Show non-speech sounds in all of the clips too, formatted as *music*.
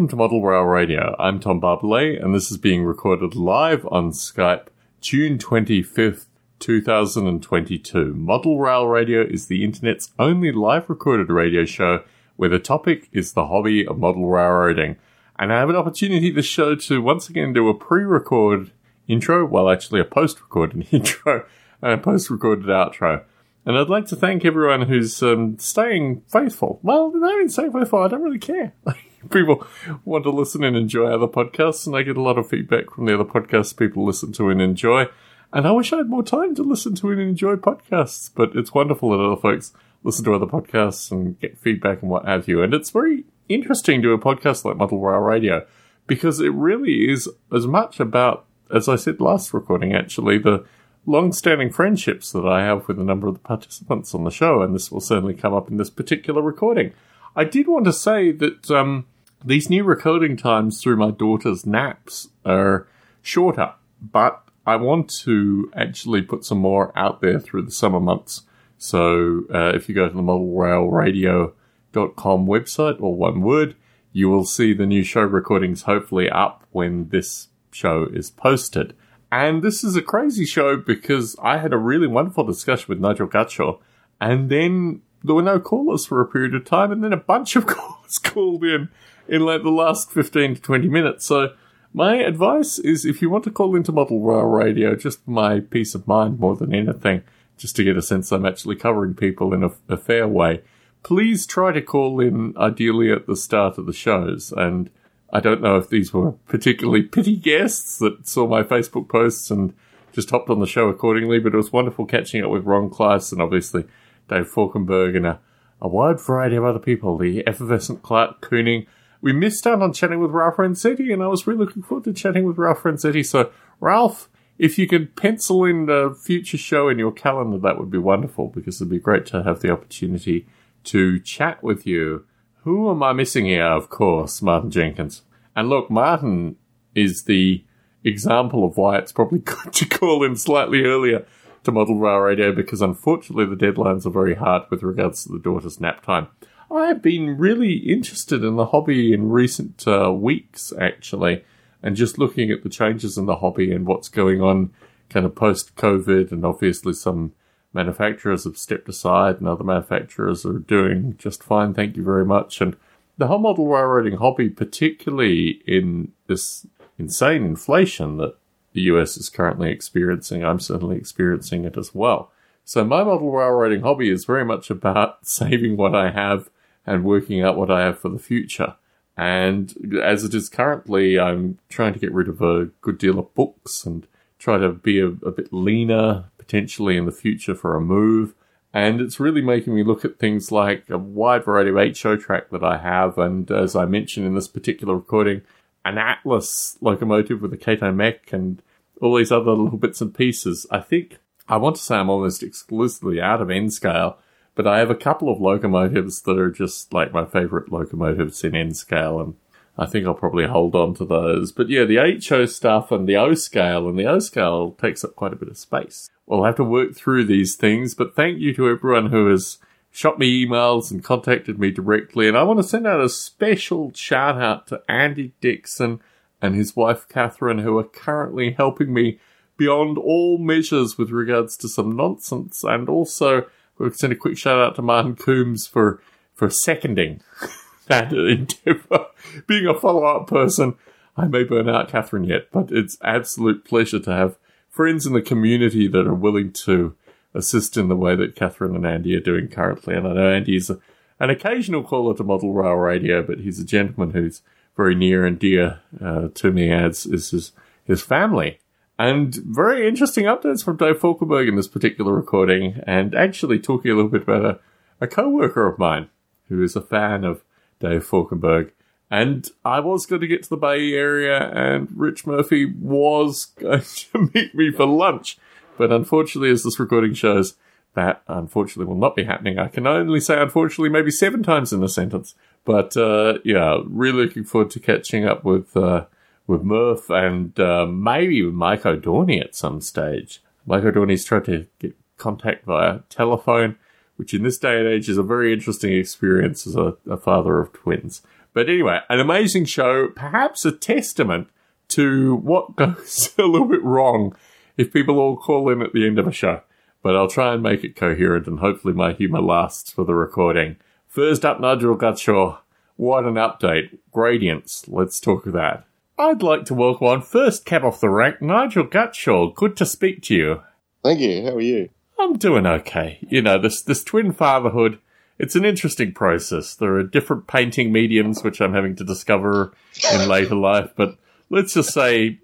Welcome to Model Rail Radio. I'm Tom Barbalet, and this is being recorded live on Skype, June 25th, 2022. Model Rail Radio is the internet's only live recorded radio show where the topic is the hobby of model railroading. And I have an opportunity this show to once again do a pre-record intro, well actually a post-recorded *laughs* intro and a post-recorded outro. And I'd like to thank everyone who's um, staying faithful. Well, even staying faithful, I don't really care. *laughs* people want to listen and enjoy other podcasts, and I get a lot of feedback from the other podcasts people listen to and enjoy. And I wish I had more time to listen to and enjoy podcasts, but it's wonderful that other folks listen to other podcasts and get feedback and what have you. And it's very interesting to a podcast like Model Rail Radio because it really is as much about, as I said last recording, actually, the long-standing friendships that I have with a number of the participants on the show, and this will certainly come up in this particular recording. I did want to say that um, these new recording times through my daughter's naps are shorter, but I want to actually put some more out there through the summer months. So uh, if you go to the modelrailradio.com website, or one word, you will see the new show recordings hopefully up when this show is posted. And this is a crazy show because I had a really wonderful discussion with Nigel Gutshaw, and then there were no callers for a period of time, and then a bunch of *laughs* callers called in in like the last 15 to 20 minutes. So, my advice is if you want to call into Model Rail Radio, just for my peace of mind more than anything, just to get a sense I'm actually covering people in a, a fair way, please try to call in ideally at the start of the shows. And I don't know if these were particularly *laughs* pity guests that saw my Facebook posts and just hopped on the show accordingly, but it was wonderful catching up with Ron Kleiss and obviously Dave Falkenberg and a, a wide variety of other people, the effervescent Clark Cooning. We missed out on chatting with Ralph Renzetti, and I was really looking forward to chatting with Ralph Renzetti. So, Ralph, if you could pencil in a future show in your calendar, that would be wonderful because it'd be great to have the opportunity to chat with you. Who am I missing here? Of course, Martin Jenkins. And look, Martin is the example of why it's probably *laughs* good to call in slightly earlier to Model Rail Radio because unfortunately the deadlines are very hard with regards to the daughter's nap time. I have been really interested in the hobby in recent uh, weeks, actually, and just looking at the changes in the hobby and what's going on kind of post COVID. And obviously, some manufacturers have stepped aside and other manufacturers are doing just fine. Thank you very much. And the whole model railroading hobby, particularly in this insane inflation that the US is currently experiencing. I'm certainly experiencing it as well. So my model railroading hobby is very much about *laughs* saving what I have and working out what I have for the future. And as it is currently, I'm trying to get rid of a good deal of books and try to be a, a bit leaner potentially in the future for a move. And it's really making me look at things like a wide variety of HO track that I have. And as I mentioned in this particular recording, an Atlas locomotive with a Kato mech and all these other little bits and pieces. I think I want to say I'm almost exclusively out of N scale, but I have a couple of locomotives that are just like my favorite locomotives in N scale, and I think I'll probably hold on to those. But yeah, the HO stuff and the O scale, and the O scale takes up quite a bit of space. We'll have to work through these things, but thank you to everyone who has shot me emails and contacted me directly. And I want to send out a special shout out to Andy Dixon and his wife Catherine, who are currently helping me beyond all measures with regards to some nonsense. And also, we'll send a quick shout out to Martin Coombs for, for seconding *laughs* that endeavor. Being a follow up person, I may burn out Catherine yet, but it's absolute pleasure to have friends in the community that are willing to assist in the way that Catherine and Andy are doing currently. And I know Andy is a, an occasional caller to Model Rail Radio, but he's a gentleman who's very near and dear uh, to me as is his, his family. And very interesting updates from Dave Falkenberg in this particular recording, and actually talking a little bit about a, a co-worker of mine who is a fan of Dave Falkenberg. And I was going to get to the Bay Area, and Rich Murphy was *laughs* going to meet me for lunch. But unfortunately, as this recording shows, that unfortunately will not be happening. I can only say unfortunately maybe seven times in a sentence. But uh, yeah, really looking forward to catching up with uh, with Murph and uh, maybe with Mike O'Dorney at some stage. Mike O'Dorney's tried to get contact via telephone, which in this day and age is a very interesting experience as a, a father of twins. But anyway, an amazing show, perhaps a testament to what *laughs* goes a little bit wrong if people all call in at the end of a show. But I'll try and make it coherent and hopefully my humour lasts for the recording. First up, Nigel Gutshaw. What an update. Gradients. Let's talk of that. I'd like to welcome on first cab off the rank, Nigel Gutshaw. Good to speak to you. Thank you. How are you? I'm doing okay. You know, this this twin fatherhood, it's an interesting process. There are different painting mediums which I'm having to discover in later life, but let's just say,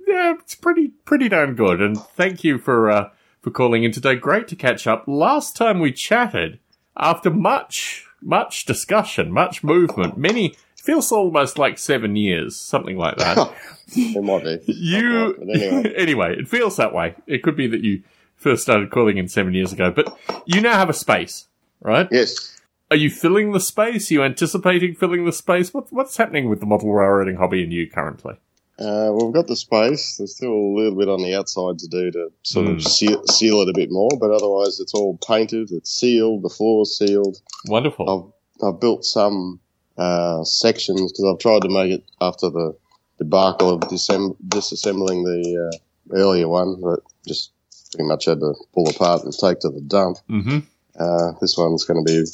it's pretty pretty darn good. And thank you for uh, for calling in today. Great to catch up. Last time we chatted, after much much discussion, much movement, many feels almost like seven years, something like that. *laughs* It might be. you anyway, *laughs* anyway, it feels that way. It could be that you first started calling in seven years ago, but you now have a space, right? yes. Are you filling the space? Are you anticipating filling the space? What, what's happening with the model railroading hobby and you currently? Uh, well, we've got the space. There's still a little bit on the outside to do to sort Hmm. of seal, seal it a bit more, but otherwise it's all painted. It's sealed. The floor's sealed. Wonderful. I've I've built some uh, sections because I've tried to make it after the debacle of disem- disassembling the uh, earlier one, but just pretty much had to pull apart and take to the dump. hmm Uh, this one's going to be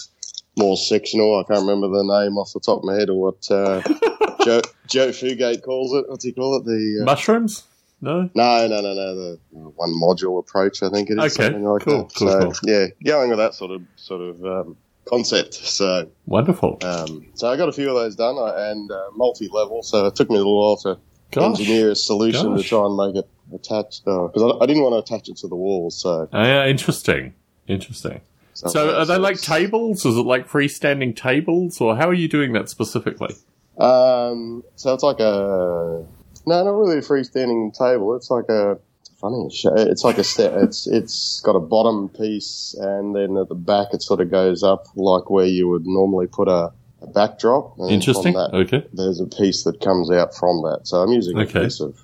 more sectional. I can't remember the name off the top of my head or what uh, *laughs* Joe, Joe Fugate calls it. What's he call it? The uh, Mushrooms? No? no, no, no, no. The one module approach, I think it is. Okay, like cool, that. cool, so cool. yeah, going with that sort of sort of um, concept. So Wonderful. um, so I got a few of those done uh, and uh, multi-level. So it took me a little while to Gosh. engineer a solution Gosh. to try and make it attached because I, I didn't want to attach it to the wall. So, Ah, yeah, interesting. Interesting. So are they like tables? Is it like freestanding tables? Or how are you doing that specifically? Um, so it's like a no, not really a freestanding table. It's like a funny. It's like a step. It's it's got a bottom piece, and then at the back it sort of goes up like where you would normally put a, a backdrop. And Interesting. That, Okay. there's a piece that comes out from that. So I'm using Okay. a piece of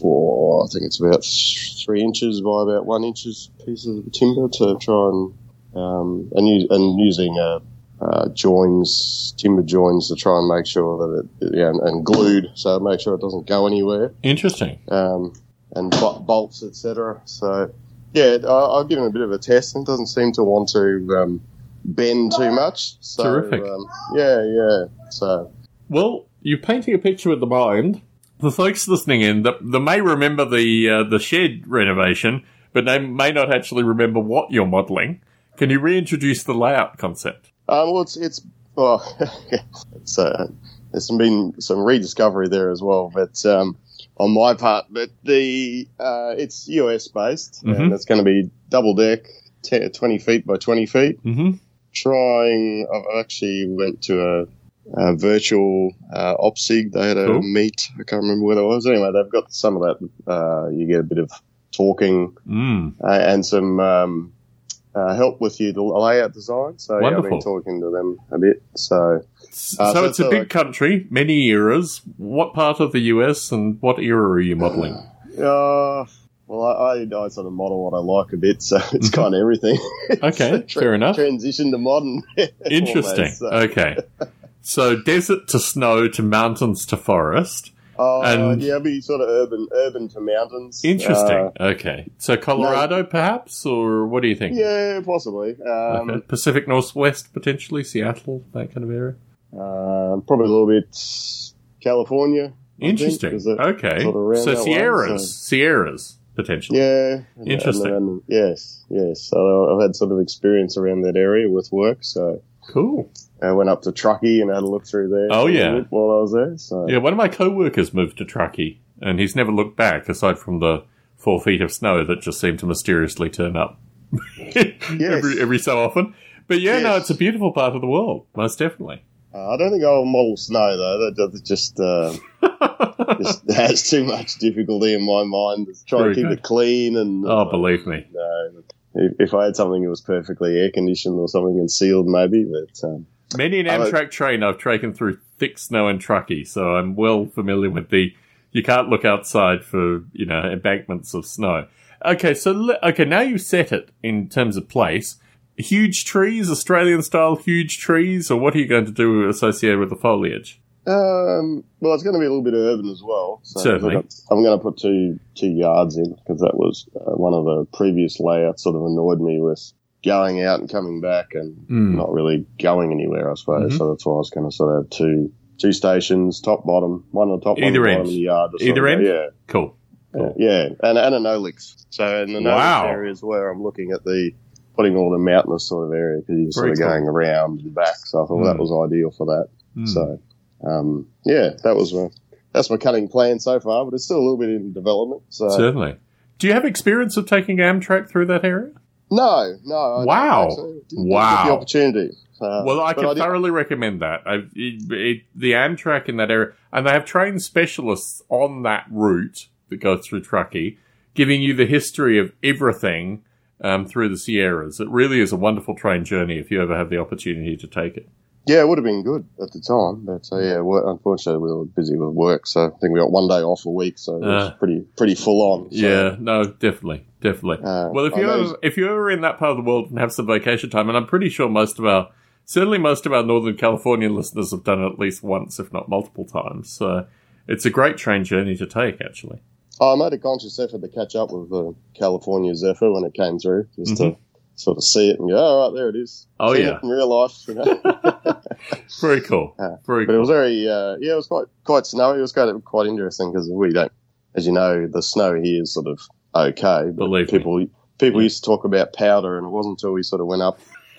four. I think it's about three inches by about one inches pieces of timber to try and um, and use and using uh, uh, joins, timber joins to try and make sure that it yeah, and, and glued so make sure it doesn't go anywhere Interesting. um, and bo- bolts etc. So yeah, I, I've given it a bit of a test and it doesn't seem to want to um, bend too much. So Terrific. Um, yeah, yeah. So Well, you're painting a picture with the mind. The folks listening in, that they may remember the uh, the shed renovation, but they may not actually remember what you're modelling. Can you reintroduce the layout concept? Um, well, it's it's well, *laughs* it's uh, there's been some rediscovery there as well, but um, on my part, but the uh, it's US based Mhm. and it's going to be double deck, 10, 20 feet by twenty feet. Mm-hmm. Trying, I actually went to a, a virtual uh, OPSIG. They had a Cool. meet. I can't remember where it was. Anyway, they've got some of that. Uh, you get a bit of talking Mm. uh, and some um, uh, help with you your layout design. So yeah, I've been talking to them a bit. So So, Uh, so it's a big like- country, many eras. What part of the US and what era are you modelling? uh, well, I, I, I sort of model what I like a bit, so it's kind of everything. Mm-hmm. *laughs* Okay, fair enough. Transition to modern. *laughs* Interesting. almost, so. Okay. So desert to snow to mountains to forest. Uh, And- yeah, it'll be sort of urban, urban to mountains. Interesting. Uh, okay. So Colorado, perhaps, or what do you think? yeah, possibly. Um, Okay. Pacific Northwest, potentially Seattle, that kind of area. uh, probably a little bit California. I think, Interesting. it Okay. sort of So that way, Sierras, so- Sierras, potentially. Yeah. and- Interesting. and- and- yes, yes. So I've had sort of experience around that area with work. So Cool. I went up to Truckee and had a look through there. Oh, yeah. While I was there. So Yeah, one of my co-workers moved to Truckee, and he's never looked back aside from the four feet of snow that just seem to mysteriously turn up *laughs* every every so often. But yeah, no, it's a beautiful part of the world, most definitely. Uh, I don't think I'll model snow though. That, that just, uh, *laughs* just *laughs* has too much difficulty in my mind. Trying to keep good. it clean and. oh, uh, believe me. no. If, if I had something that was perfectly air conditioned or something and sealed, maybe. But um, Many an like- Amtrak train I've taken through thick snow in Truckee, so I'm well familiar with the. You can't look outside for you know embankments of snow. Okay, so okay, now you've set it in terms of place. Huge trees, Australian style huge trees, or what are you going to do associated with the foliage? Um, well, it's going to be a little bit urban as well. So Certainly. I'm going to put two two yards in because that was uh, one of the previous layouts. Sort of annoyed me with going out and coming back and Mm. not really going anywhere. I suppose Mhm. so. That's why I was going to sort of have two two stations, top bottom, one on top, one Either on the end. bottom of the yard. Either end? yeah. Cool. Yeah, yeah, and and a Nolix. So in the Nolix Wow. area is where I'm looking at the putting all the mountainous sort of area because you're sort of cool. going around and back. So I thought Mm. that was ideal for that. Mm. So um, yeah, that was my that's my cutting plan so far, but it's still a little bit in development. So Certainly. Do you have experience of taking Amtrak through that area? no, no, I Wow. Wow. get the opportunity. Uh, Well, I can did- thoroughly recommend that. I've, it, it, the Amtrak in that area, and they have trained specialists on that route that goes through Truckee, giving you the history of everything um, through the Sierras. It really is a wonderful train journey if you ever have the opportunity to take it. Yeah, it would have been good at the time, but uh, yeah, unfortunately we were busy with work, so I think we got one day off a week, so it was Uh. pretty pretty full on. So, yeah, no, definitely, definitely. Uh, well, if you ever, if you're ever in that part of the world and have some vacation time, and I'm pretty sure most of our certainly most of our Northern California listeners have done it at least once, if not multiple times. So it's a great train journey to take, actually. I made a conscious effort to catch up with the California Zephyr when it came through, just to sort of see it and go, "All right, there it is." Oh, See yeah. in real life. You know? *laughs* Very cool. Yeah. Very but it was very, uh, yeah, it was quite quite snowy. It was quite quite interesting because we don't, as you know, the snow here is sort of okay. But Believe me. people people used to talk about powder, and it wasn't until we sort of went up *laughs*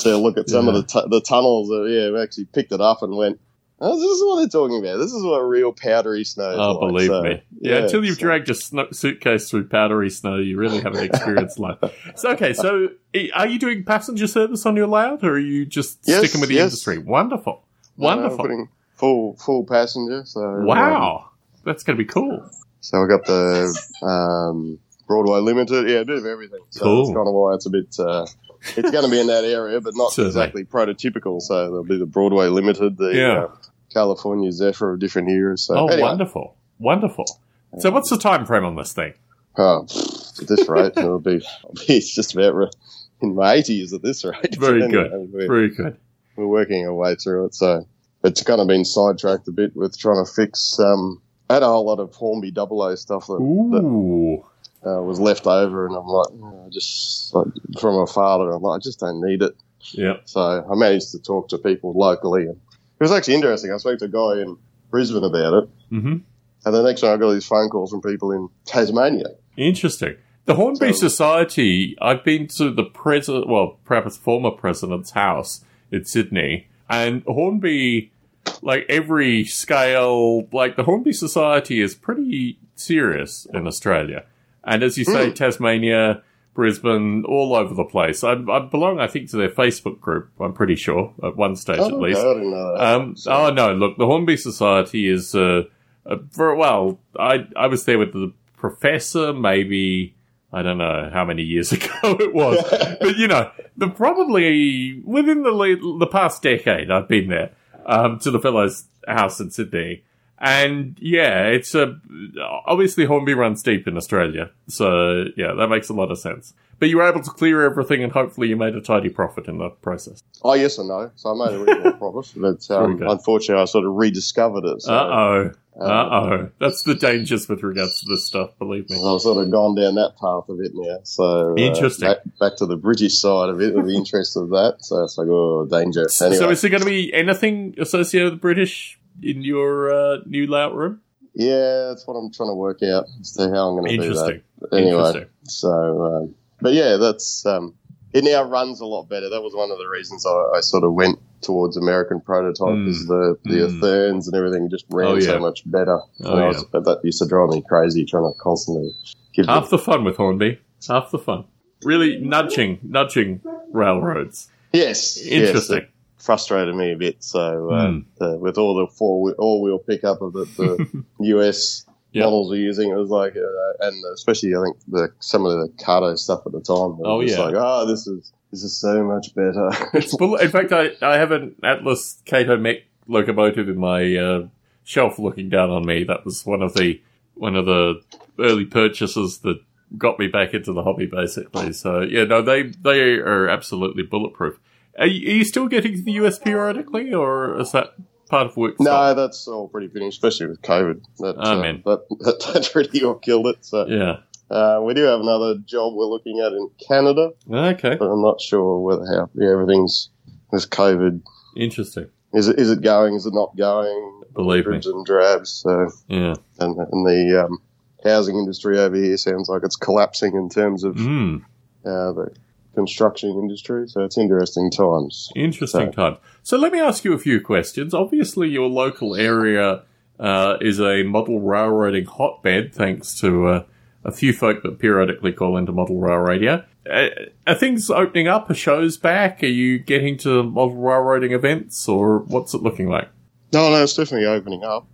to look at some of the tu- the tunnels that yeah, we actually picked it up and went. Oh, this is what they're talking about. This is what real powdery snow is Oh, like." believe So, me. Yeah, until you've so- dragged your sno- suitcase through powdery snow, you really haven't experienced *laughs* life. So, okay, so are you doing passenger service on your layout, or are you just Yes, sticking with the yes. industry? Wonderful. No, we're Wonderful. full full passenger. So um, wow. That's going to be cool. So I got the um, Broadway Limited. Yeah, a bit of everything. So Cool. that's kind of why it's a bit. Uh, it's going to be in that area, but not Certainly. exactly prototypical. So there'll be the Broadway Limited, the Yeah. uh, California Zephyr of different eras. So Oh, anyway, wonderful. Wonderful. So, what's the time frame on this thing? oh, at this rate, *laughs* it'll be, it's just about re- in my 80s at this rate. Very Anyway, good. We're, Very good. we're working our way through it. So it's kind of been sidetracked a bit with trying to fix. Um, I had a whole lot of Hornby Double A stuff that, that. Uh, was left over, and I'm like, oh, just like from my father, I'm like, I just don't need it. Yeah. So I managed to talk to people locally, and it was actually interesting. I spoke to a guy in Brisbane about it, hmm and the next time I got these phone calls from people in Tasmania. Interesting. The Hornby So- Society, I've been to the president, well, perhaps former president's house in Sydney, and Hornby, like every scale, like the Hornby Society is pretty serious in Australia. And as you say, Tasmania, Brisbane, all over the place. I, I belong, I think, to their Facebook group, I'm pretty sure, at one stage at Oh, least. okay, I didn't. Um, oh no! Look, the Hornby Society is uh, uh, for well. I I was there with the professor. Maybe I don't know how many years *laughs* ago it was, *laughs* but you know, the probably within the the past decade, I've been there um, to the fellow's house in Sydney, and yeah, it's a obviously Hornby runs deep in Australia, so yeah, that makes a lot of sense. But you were able to clear everything, and hopefully, you made a tidy profit in the process. oh yes and no. So I made a reasonable *laughs* profit, but um, unfortunately, I sort of rediscovered it. So, Uh oh. uh, Uh oh. That's the dangers with regards to this stuff, believe me. I've sort of gone down that path a bit now. So uh, Interesting. Back, back to the British side of it, of the *laughs* interest of that. So it's like, oh, danger. Anyway. So is there going to be anything associated with British in your uh, new layout room? Yeah, that's what I'm trying to work out as to how I'm going to do that. Interesting. Anyway, Interesting. so um, but yeah, that's um, it. Now runs a lot better. That was one of the reasons I, I sort of went towards American prototype Mm. because the the Mm. And everything just ran Oh, yeah. so much better. Oh, yeah. was- but that used to drive me crazy trying to constantly give them- Half the fun with Hornby. It's half the fun. Really nudging, nudging railroads. yes, yes, Interesting. it frustrated me a bit. So uh, Mm. the, with all the four all wheel pickup of the, the *laughs* US Yep. models we're using, it was like, uh, and especially I think the some of the Kato stuff at the time. it was Oh, yeah. like oh, this is this is so much better. In fact, I, I have an Atlas Kato Mech locomotive in my uh, shelf looking down on me. That was one of the one of the early purchases that got me back into the hobby, basically. So yeah, no, they they are absolutely bulletproof. Are you, are you still getting to the US periodically, or is that part of work? No, that's all pretty finished, especially with COVID. That, Oh, uh, man. that, *laughs* that, that's really what killed it. So Yeah. uh, we do have another job we're looking at in Canada, Okay. but I'm not sure whether how yeah, everything's with COVID. Interesting. Is it is it going? Is it not going? Believe me. And drabs. So Yeah. and, and the um, housing industry over here sounds like it's collapsing in terms of Mm. uh, the construction industry. So it's interesting times. Interesting So- time. So let me ask you a few questions. Obviously, your local area uh, is a model railroading hotbed, thanks to uh, a few folk that periodically call into model rail radio. Uh, are things opening up? Are shows back? Are you getting to model railroading events, or what's it looking like? No, no, it's definitely opening up.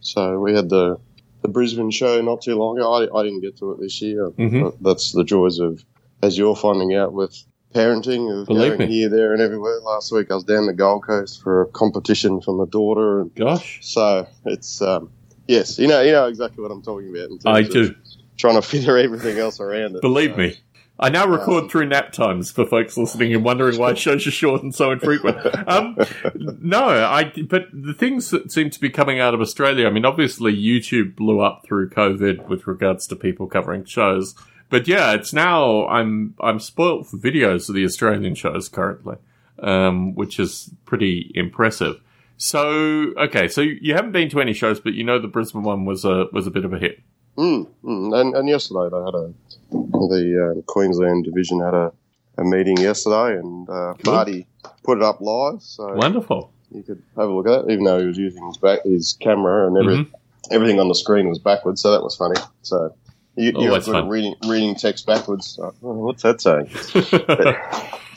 So we had the the Brisbane show not too long ago. I, I didn't get to it this year. Mhm. But That's the joys of, as you're finding out with parenting, of Believe going me. here, there, and everywhere. Last week I was down the Gold Coast for a competition for my daughter, and Gosh, so it's um, yes, you know, you know exactly what I'm talking about. I do. Trying to *laughs* fit everything else around it. Believe So, me. I now record Um, through nap times for folks listening and wondering why *laughs* shows are short and so infrequent. Um, no, I. But the things that seem to be coming out of Australia. I mean, obviously YouTube blew up through COVID with regards to people covering shows. But yeah, it's now I'm I'm spoilt for videos of the Australian shows currently, um, which is pretty impressive. So okay, so you haven't been to any shows, but you know the Brisbane one was a was a bit of a hit. Mm, mm. And, and yesterday they had a the uh, Queensland division had a, a meeting yesterday, and uh, Cool. Marty put it up live, so Wonderful. you could have a look at it. Even though he was using his back his camera and every, Mm-hmm. everything on the screen was backwards, so that was funny. So you, you're Always good at reading reading text backwards. So, oh, what's that saying?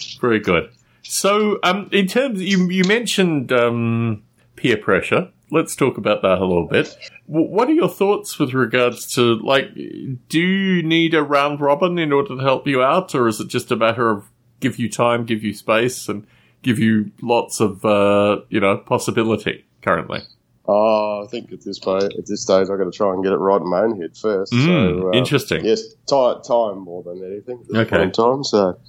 *laughs* Very good. So, um, in terms, you you mentioned um, peer pressure. Let's talk about that a little bit. What are your thoughts with regards to like, do you need a round robin in order to help you out, or is it just a matter of give you time, give you space, and give you lots of uh, you know possibility currently? Oh, I think at this point, at this stage, I've got to try and get it right in my own head first. Mm, so, uh, interesting. Yes, time, time more than anything. Okay. Time, so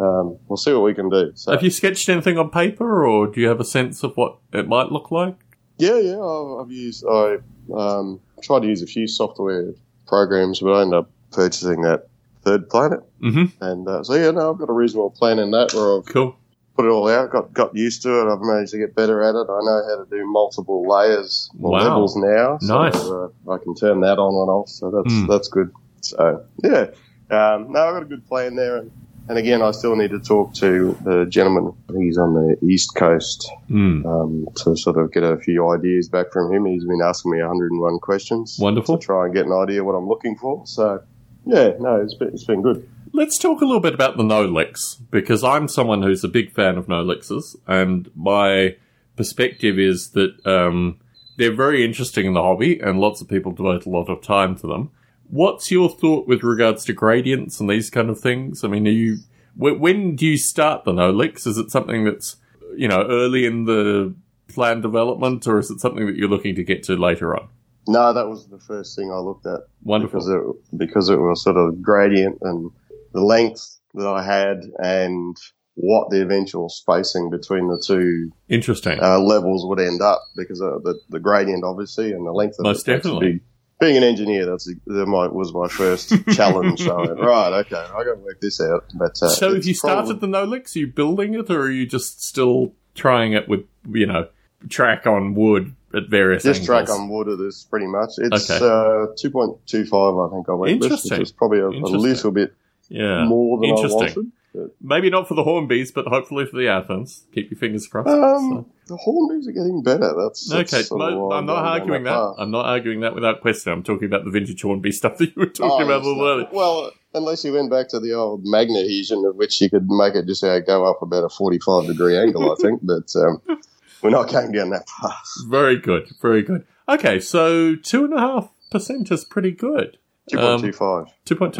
um, we'll see what we can do. So, Have you sketched anything on paper, or do you have a sense of what it might look like? Yeah, yeah. I've, I've used. I um, tried to use a few software programs, but I ended up purchasing that 3rd PlanIt, Mm-hmm. and uh, so yeah, no, I've got a reasonable plan in that where I've Cool. Put it all out, got got used to it. I've managed to get better at it. I know how to do multiple layers or Wow. levels now. So, Nice. Uh, I can turn that on and off, so that's Hmm. that's good. So yeah, um, no, I've got a good plan there. And, and again, I still need to talk to the gentleman. He's on the east coast Mm. um, to sort of get a few ideas back from him. He's been asking me 101 questions Wonderful. to try and get an idea what I'm looking for. So, yeah, no, it's been, it's been good. Let's talk a little bit about the Nolix because I'm someone who's a big fan of Nolixes, and my perspective is that um, they're very interesting in the hobby, and lots of people devote a lot of time to them. What's your thought with regards to gradients and these kind of things? I mean, are you when, when do you start the Nolix? Is it something that's you know early in the plan development, or is it something that you're looking to get to later on? No, that was the first thing I looked at Wonderful. because it, because it was sort of gradient and the length that I had and what the eventual spacing between the two Interesting. uh, levels would end up because of the, the gradient, obviously, and the length of Most it. definitely. big- being an engineer, that's that my, was my first *laughs* challenge. So, I went, right, okay, I got to work this out. But uh, So you probably- started the Nolix? Are you building it, or are you just still trying it with you know track on wood at various Just angles? track on wood of this pretty much. It's Okay. uh, 2.25, I think I went with, Interesting. which is probably a, a little bit Yeah, more than I Interesting. wanted. maybe not for the Hornbys, but hopefully for the Athearns. Keep your fingers crossed. Um, the Hornbys are getting better. That's, that's Okay, sort of mo- I'm not arguing that. I'm not arguing that without question. I'm talking about the vintage Hornby *laughs* stuff that you were talking Oh, about a little earlier. Well, unless you went back to the old Magnadhesion, of which you could make it just uh, go up about a 45 degree angle, I think. But um, *laughs* we're not going down that path. Very good, very good. Okay, so two and a half percent is pretty good. Um, 2.25.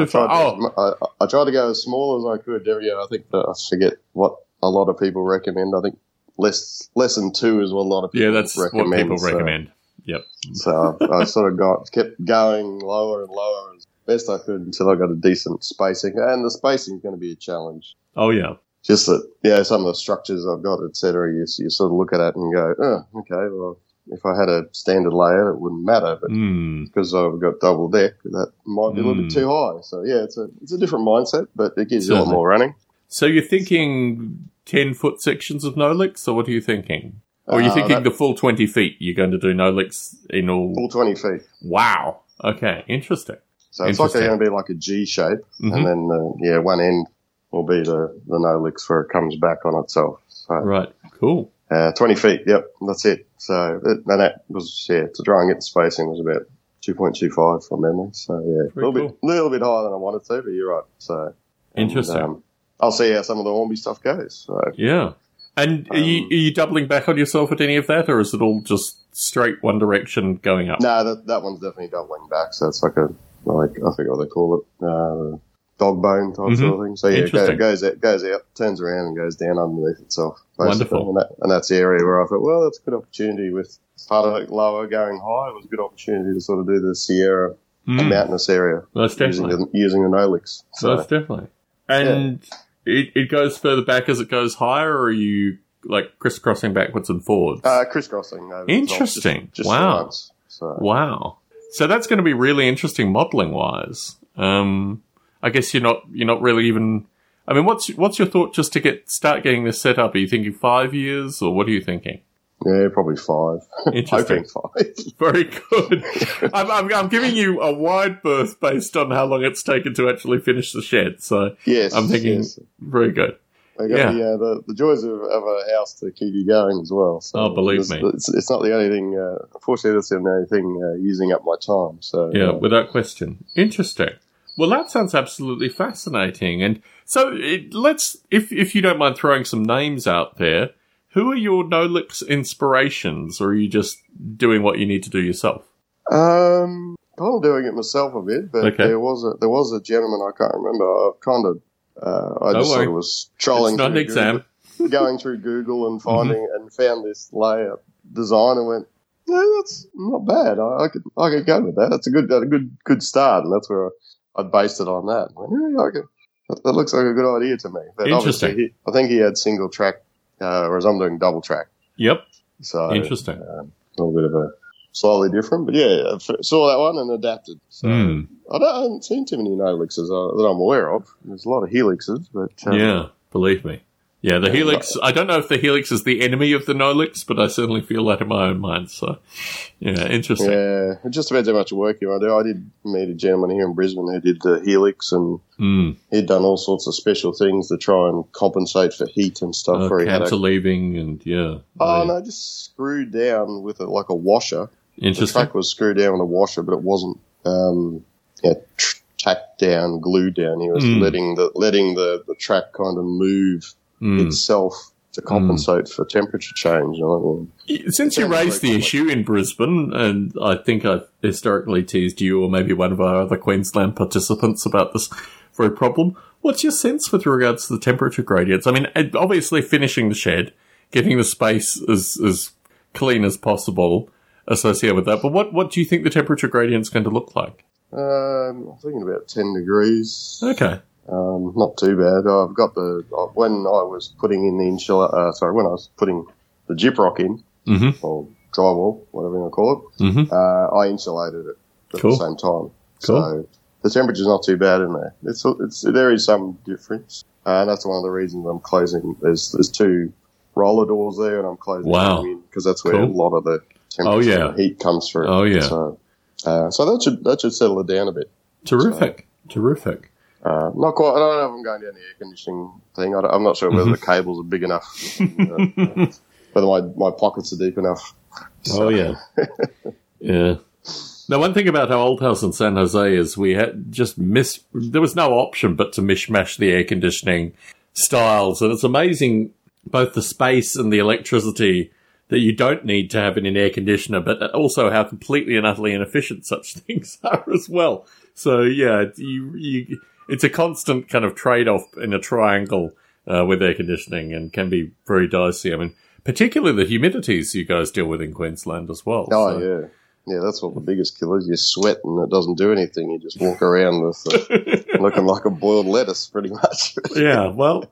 I tried, Oh, to, I, I tried to go as small as I could. Every year, I think that I forget what a lot of people recommend. I think less less than two is what a lot of people yeah, that's what recommend. people so- recommend. Yep. So I, I sort of got kept going lower and lower as best I could until I got a decent spacing. And the spacing is going to be a challenge. Oh yeah. just that, yeah, some of the structures I've got, etc. You, you sort of look at it and go, oh, okay, well, if I had a standard layout, it wouldn't matter, but Mm. because I've got double deck, that might be a little Mm. bit too high. So yeah, it's a it's a different mindset, but it gives you a lot more running. So you're thinking 10 foot sections of Nolix, or what are you thinking? Or are you Uh, thinking that- the full 20 feet? You're going to do Nolix in all. Full twenty feet. Wow. Okay, interesting. So it's like they're going to be like a G shape, Mhm. and then uh, yeah, one end will be the the Nolix where it comes back on itself. So Right, cool. Uh, twenty feet, yep, that's it. So it, and that was yeah to try and get the spacing was about two point two five from memory. So yeah, a little bit little bit higher than I wanted to, but you're right. So and, Interesting. um, I'll see how some of the Hornby stuff goes. So Yeah. And are, you, Um, are you doubling back on yourself at any of that, or is it all just straight one direction going up? No, that that one's definitely doubling back. So it's like a like I forget what they call it, uh, dog bone type sort of thing. So yeah, it goes, Mm-hmm. Out, goes out, turns around, and goes down underneath itself. basically. Wonderful. And, that, and that's the area where I thought, well, that's a good opportunity with part of it lower going high. It was a good opportunity to sort of do the Sierra Mm, mountainous area using definitely. the, using the Nolix. So that's definitely. And it, it goes further back as it goes higher, or are you like crisscrossing backwards and forwards? uh, crisscrossing. Interesting. Just, just Wow. once. So Wow. So that's going to be really interesting modeling wise. Um, I guess you're not you're not really even. I mean, what's what's your thought just to get start getting this set up? Are you thinking five years, or what are you thinking? yeah, probably five. *laughs* Interesting. Five. *laughs* Very good. I'm, I'm, I'm giving you a wide berth based on how long it's taken to actually finish the shed. So yes. I'm thinking yes. very good. They got Yeah. the, uh, the the joys of, of a house to keep you going as well. So Oh, believe it's, me. it's, it's not the only thing. Uh, unfortunately, that's the only thing uh, using up my time. So Yeah, uh, without question. Interesting. Well, that sounds absolutely fascinating. And so it, let's, if if you don't mind throwing some names out there, who are your Nolix inspirations, or are you just doing what you need to do yourself? um, I'm doing it myself a bit, but Okay. there was a there was a gentleman I can't remember. I kind of uh, I Don't just worry. sort of was trolling it's not an through exam. Mm-hmm. Google, *laughs* going through Google and finding and found this layout design and went. Yeah, that's not bad. I, I could I could go with that. That's a good a good good start, and that's where I, I based it on that. Went, yeah, could, that, that looks like a good idea to me. But Interesting. he, I think he had single track, uh, whereas I'm doing double track. Yep. So Interesting. um, a little bit of a slightly different, but yeah, saw that one and adapted. So Hmm. I, don't, I haven't seen too many Nolixes uh, that I'm aware of. There's a lot of Helixes, but um, Yeah, believe me. Yeah, the Helix. I don't know if the Helix is the enemy of the Nolix, but I certainly feel that in my own mind. So, yeah, interesting. yeah, it just depends how much work you want to do. I did meet a gentleman here in Brisbane who did the Helix, and Mm. he'd done all sorts of special things to try and compensate for heat and stuff. Uh, where he had a, cantilevering and yeah. oh yeah. no, just screwed down with a, like a washer. Interesting. The track was screwed down with a washer, but it wasn't um, yeah, tr- tacked down, glued down. He was Mm. letting the letting the, the track kind of move Mm. itself to compensate for temperature change. You know? Since you raised the issue in Brisbane, and I think I've historically teased you or maybe one of our other Queensland participants about this very problem, what's your sense with regards to the temperature gradients? I mean, obviously finishing the shed, getting the space as, as clean as possible associated with that, but what, what do you think the temperature gradient's going to look like? Um, I'm thinking about ten degrees. Okay. Um, not too bad. I've got the uh, when I was putting in the insular. Uh, sorry, when I was putting the gyprock in Mm-hmm. or drywall, whatever you want to call it, Mm-hmm. uh, I insulated it at Cool. the same time. Cool. So the temperature's not too bad in there. It's, it's there is some difference, uh, and that's one of the reasons I'm closing. There's there's two roller doors there, and I'm closing Wow. them in because that's where Cool. a lot of the temperature Oh, yeah. heat comes through. Oh, yeah. So, uh, so that should that should settle it down a bit. Terrific. Terrific. Uh, not quite. I don't know if I'm going down the air conditioning thing. I am not sure whether the cables are big enough, uh, *laughs* whether my, my pockets are deep enough. Oh yeah, *laughs* yeah. Now, one thing about our old house in San Jose is we had just miss. There was no option but to mishmash the air conditioning styles, and it's amazing both the space and the electricity that you don't need to have in an air conditioner, but also how completely and utterly inefficient such *laughs* things are as well. So yeah, you you it's a constant kind of trade off in a triangle uh, with air conditioning, and can be very dicey. I mean, particularly the humidities you guys deal with in Queensland as well. Oh So- yeah, yeah. That's what the biggest killer is. You sweat and it doesn't do anything. You just walk around with uh, *laughs* looking like a boiled lettuce, pretty much. *laughs* yeah, well,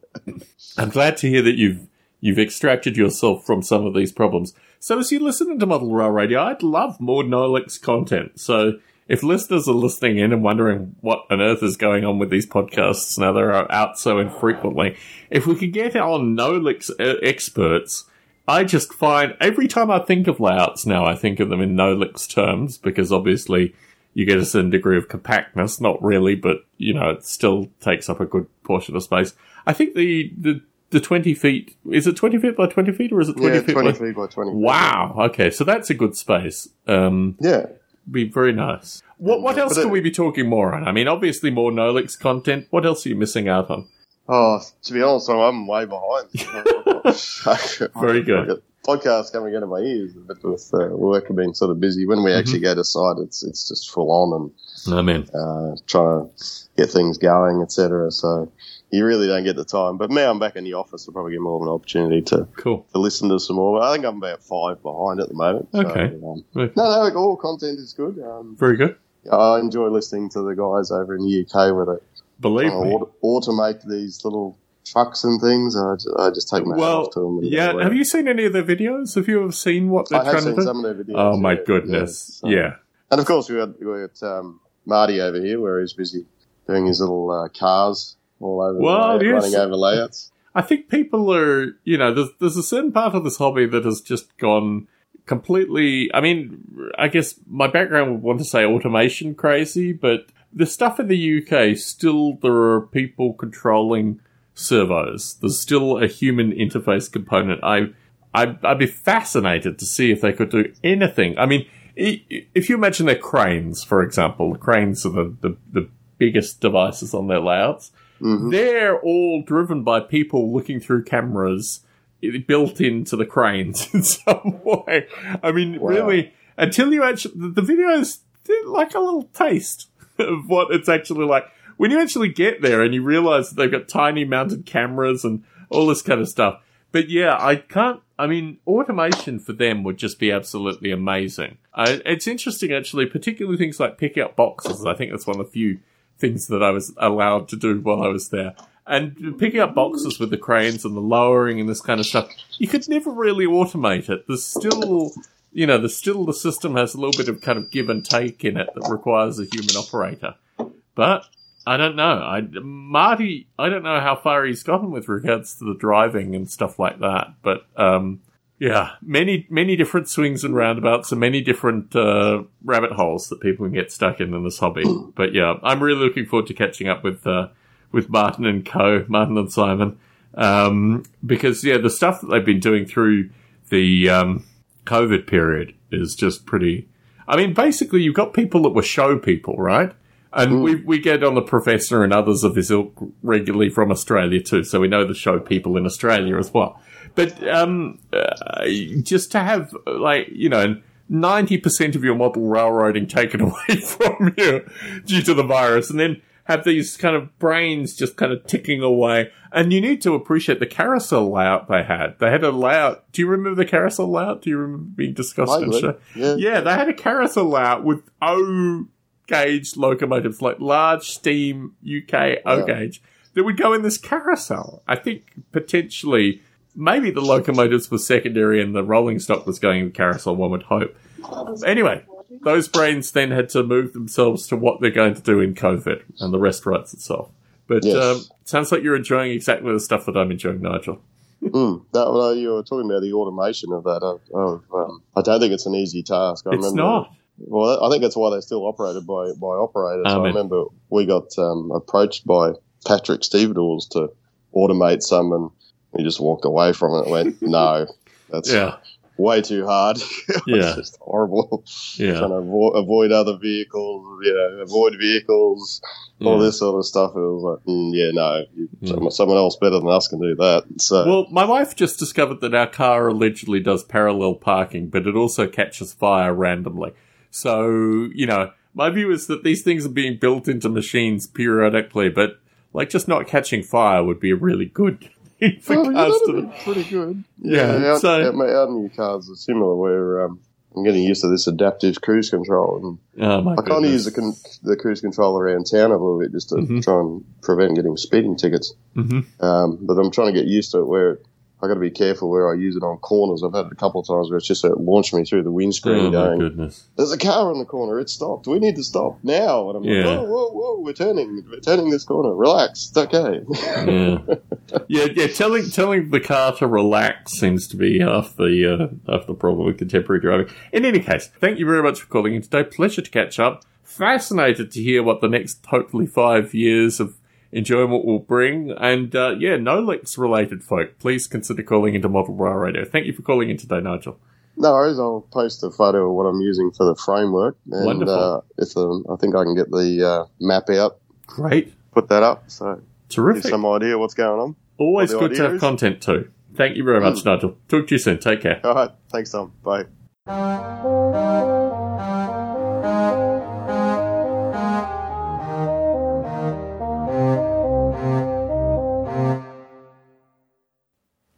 I'm glad to hear that you've you've extracted yourself from some of these problems. So as you listen to Model Rail Radio, I'd love more Nolix content. So if listeners are listening in and wondering what on earth is going on with these podcasts now they're out so infrequently, if we could get our Nolix experts, I just find every time I think of layouts now, I think of them in Nolix terms because obviously you get a certain degree of compactness. Not really, but you know, it still takes up a good portion of space. I think the the the 20 feet is it 20 feet by 20 feet or is it 20 yeah, feet 20 by feet by 20 wow okay so that's a good space um Yeah. Be very nice what what else But it- we be talking more on i mean obviously more nolix content what else are you missing out on Oh, to be honest, I'm way behind. *laughs* *laughs* Very good. Podcasts coming out of my ears, but with uh, work being sort of busy. When we Mm-hmm. actually go to site, it's it's just full on and i'm in and uh, trying to get things going, etc. So you really don't get the time. But now I'm back in the office, I'll probably get more of an opportunity to, cool to listen to some more. But I think I'm about five behind at the moment. So, Okay. um, Okay. no, no, all content is good. Um, very good I enjoy listening to the guys over in the UK with it. believe me to auto- automate these little trucks and things. I just, I just take my well off to them. yeah have you seen any of their videos have you ever seen what they're I have trying seen to do some of their videos. oh my yeah, goodness yeah, so- yeah And of course, we got, we got um, Marty over here where he's busy doing his little uh, cars all over Well, the layout, yes. running over layouts. I think people are, you know, there's, there's a certain part of this hobby that has just gone completely. I mean, I guess my background would want to say automation crazy, but the stuff in the UK still there are people controlling servos. There's still a human interface component. I, I I'd be fascinated to see if they could do anything. I mean, if you imagine their cranes, for example, the cranes are the, the, the biggest devices on their layouts Mhm. they're all driven by people looking through cameras built into the cranes *laughs* in some way. I mean, Wow. really, until you actually, the, the videos, like a little taste of what it's actually like. When you actually get there and you realize they've got tiny mounted cameras and all this kind of stuff. But yeah, I can't, I mean, automation for them would just be absolutely amazing. Uh, it's interesting actually, particularly things like pick out boxes. I think that's one of the few things that I was allowed to do while I was there. And picking up boxes with the cranes and the lowering and this kind of stuff, you could never really automate it. There's still, you know, there's still the system has a little bit of kind of give and take in it that requires a human operator. But I don't know. I Marty, I don't know how far he's gotten with regards to the driving and stuff like that. But um, yeah, many many different swings and roundabouts and many different uh, rabbit holes that people can get stuck in in this hobby. *clears throat* but yeah, I'm really looking forward to catching up with uh, with Martin and Co. Martin and Simon um, because yeah, the stuff that they've been doing through the um, COVID period is just pretty. I mean, basically, you've got people that were show people, right? And we we get on the professor and others of this ilk regularly from Australia too, so we know the show people in Australia as well. But um, uh, just to have like you know ninety percent of your model railroading taken *laughs* away from you due to the virus, and then have these kind of brains just kind of ticking away. And you need to appreciate the carousel layout they had. They had a layout. Do you remember the carousel layout? Do you remember being discussed on show? yeah. Yeah, they had a carousel layout with O gauge locomotives, like large steam UK O Yeah. gauge, that would go in this carousel. I think potentially, maybe the locomotives were secondary and the rolling stock was going in the carousel, one would hope. Anyway, those brains then had to move themselves to what they're going to do in COVID, and the rest writes itself. But Yes. um, sounds like you're enjoying exactly the stuff that I'm enjoying, Nigel. Mm, that, well, you were talking about the automation of that. Of, of, um, I don't think it's an easy task. I It's remember, not. Well, I think that's why they're still operated by, by operators. I remember we got um, approached by Patrick Stevedores to automate some, and he just walked away from it and went, *laughs* no, that's Yeah, way too hard. *laughs* Yeah. it's just horrible. yeah. Trying to avo- avoid other vehicles, you know, avoid vehicles, all yeah. this sort of stuff. It was like, mm, yeah, no, you, Mm. someone, someone else better than us can do that. So, Well, my wife just discovered that our car allegedly does parallel parking, but it also catches fire randomly. So, you know, my view is that these things are being built into machines periodically, but like just not catching fire would be a really good thing for Oh, yeah, cars to pretty good. Yeah, out, so- out, my- out in your cars are similar where um, I'm getting used to this adaptive cruise control. And Oh I kind of use the, con- the cruise control around town a little bit just to Mhm. try and prevent getting speeding tickets. Mhm. Um, but I'm trying to get used to it where I got to be careful where I use it on corners. I've had it a couple of times where it's just uh, launched me through the windscreen Oh my going, goodness. there's a car in the corner. It stopped. We need to stop now. And I'm Yeah. like, whoa, whoa, whoa, we're turning. We're turning this corner. Relax. It's okay. Yeah, *laughs* yeah, yeah. Telling telling the car to relax seems to be half the uh, half the problem with contemporary driving. In any case, thank you very much for calling in today. Pleasure to catch up. Fascinated to hear what the next hopefully five years of enjoyment will bring. And uh, yeah, Nolix related folk. Please consider calling into Model Rail Radio. Thank you for calling in today, Nigel. no worries. I'll post a photo of what I'm using for the framework. And Wonderful. uh, if um, I think I can get the uh, map out, Great, put that up. So terrific. some idea what's going on. Always good to have is. content too. Thank you very much, Nigel. Talk to you soon. Take care. All right. Thanks, Tom. Bye.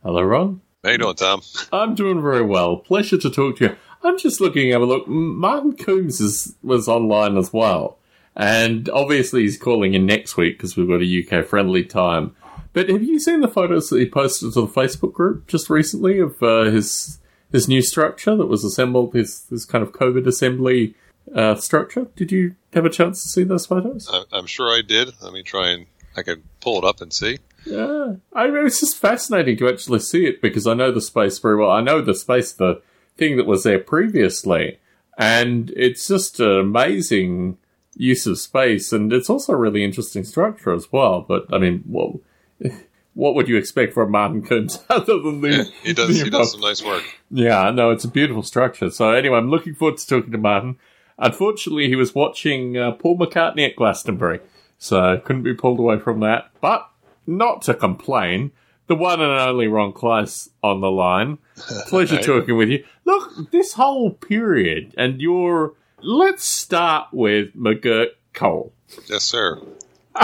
Hello, Ron. How you doing, Tom? I'm doing very well. Pleasure to talk to you. I'm just looking at a look. Martin Coombs is, was online as well. And obviously he's calling in next week because we've got a UK friendly time. But have you seen the photos that he posted to the Facebook group just recently of uh, his his new structure that was assembled, his, his kind of COVID assembly uh, structure? Did you have a chance to see those photos? I'm sure I did. Let me try and I could pull it up and see. Yeah, I mean, it's just fascinating to actually see it because I know the space very well. I know the space, the thing that was there previously, and it's just an amazing use of space, and it's also a really interesting structure as well. But I mean, what *laughs* what would you expect from Martin Coombs *laughs* other than the? Yeah, *laughs* he does. the He does some nice work. Yeah, no, it's a beautiful structure. So anyway, I'm looking forward to talking to Martin. Unfortunately, he was watching uh, Paul McCartney at Glastonbury, so couldn't be pulled away from that. But not to complain, the one and only Ron Kleiss on the line. *laughs* Pleasure talking with you. Look, this whole period, and your let's start with McGurk Coal. Yes, sir. *laughs*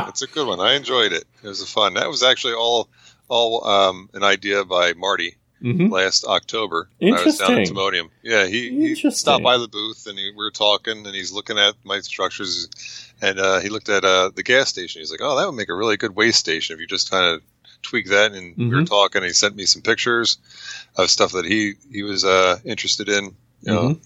It's a good one. I enjoyed it. It was a fun. That was actually all all um, an idea by Marty hmm last October. when I was down Interesting. Timonium. Yeah, he, he stopped by the booth and he, we were talking and he's looking at my structures and uh, he looked at uh, the gas station. He's like, "Oh, that would make a really good waste station if you just kind of tweak that." And we were Mhm. talking. And he sent me some pictures of stuff that he he was uh, interested in. You know, Mhm.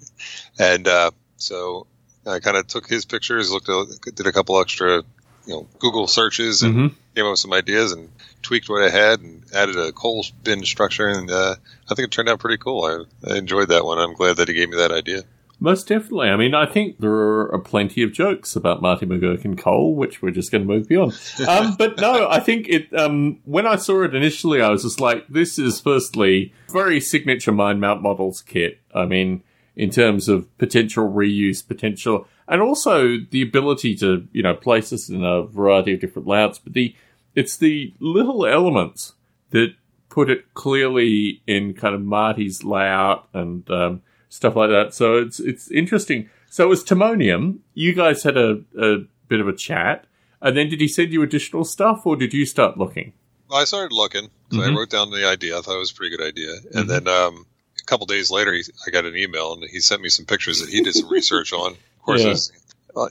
and uh, so I kind of took his pictures, looked at, did a couple extra, you know, Google searches, and hmm came up with some ideas and tweaked what I had and added a coal bin structure, and uh, I think it turned out pretty cool. I, I enjoyed that one. I'm glad that he gave me that idea. Most definitely. I mean, I think there are plenty of jokes about Marty McGurk and Cole, which we're just going to move beyond. *laughs* Um, but no, I think it. Um, when I saw it initially, I was just like, "This is firstly very signature mind mount models kit." I mean, in terms of potential reuse potential, and also the ability to you know place this in a variety of different layouts. But the it's the little elements that put it clearly in kind of Marty's layout and um, stuff like that. So it's it's interesting. So it was Timonium. You guys had a, a bit of a chat, and then did he send you additional stuff, or did you start looking? I started looking, so Mhm. I wrote down the idea. I thought it was a pretty good idea, and then um, a couple days later, he, I got an email and he sent me some pictures that he did some research on. Of course, Yeah. it, was,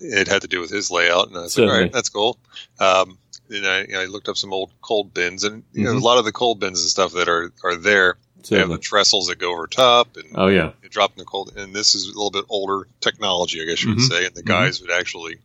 it had to do with his layout, and I was like, Certainly. "All right, that's cool." Um, and I, you know, I looked up some old coal bins, and you know, Mhm. a lot of the coal bins and stuff that are are there. They have the Certainly. trestles that go over top, and Oh yeah. you drop in the cold. And this is a little bit older technology, I guess you would Mhm. say. And the guys would actually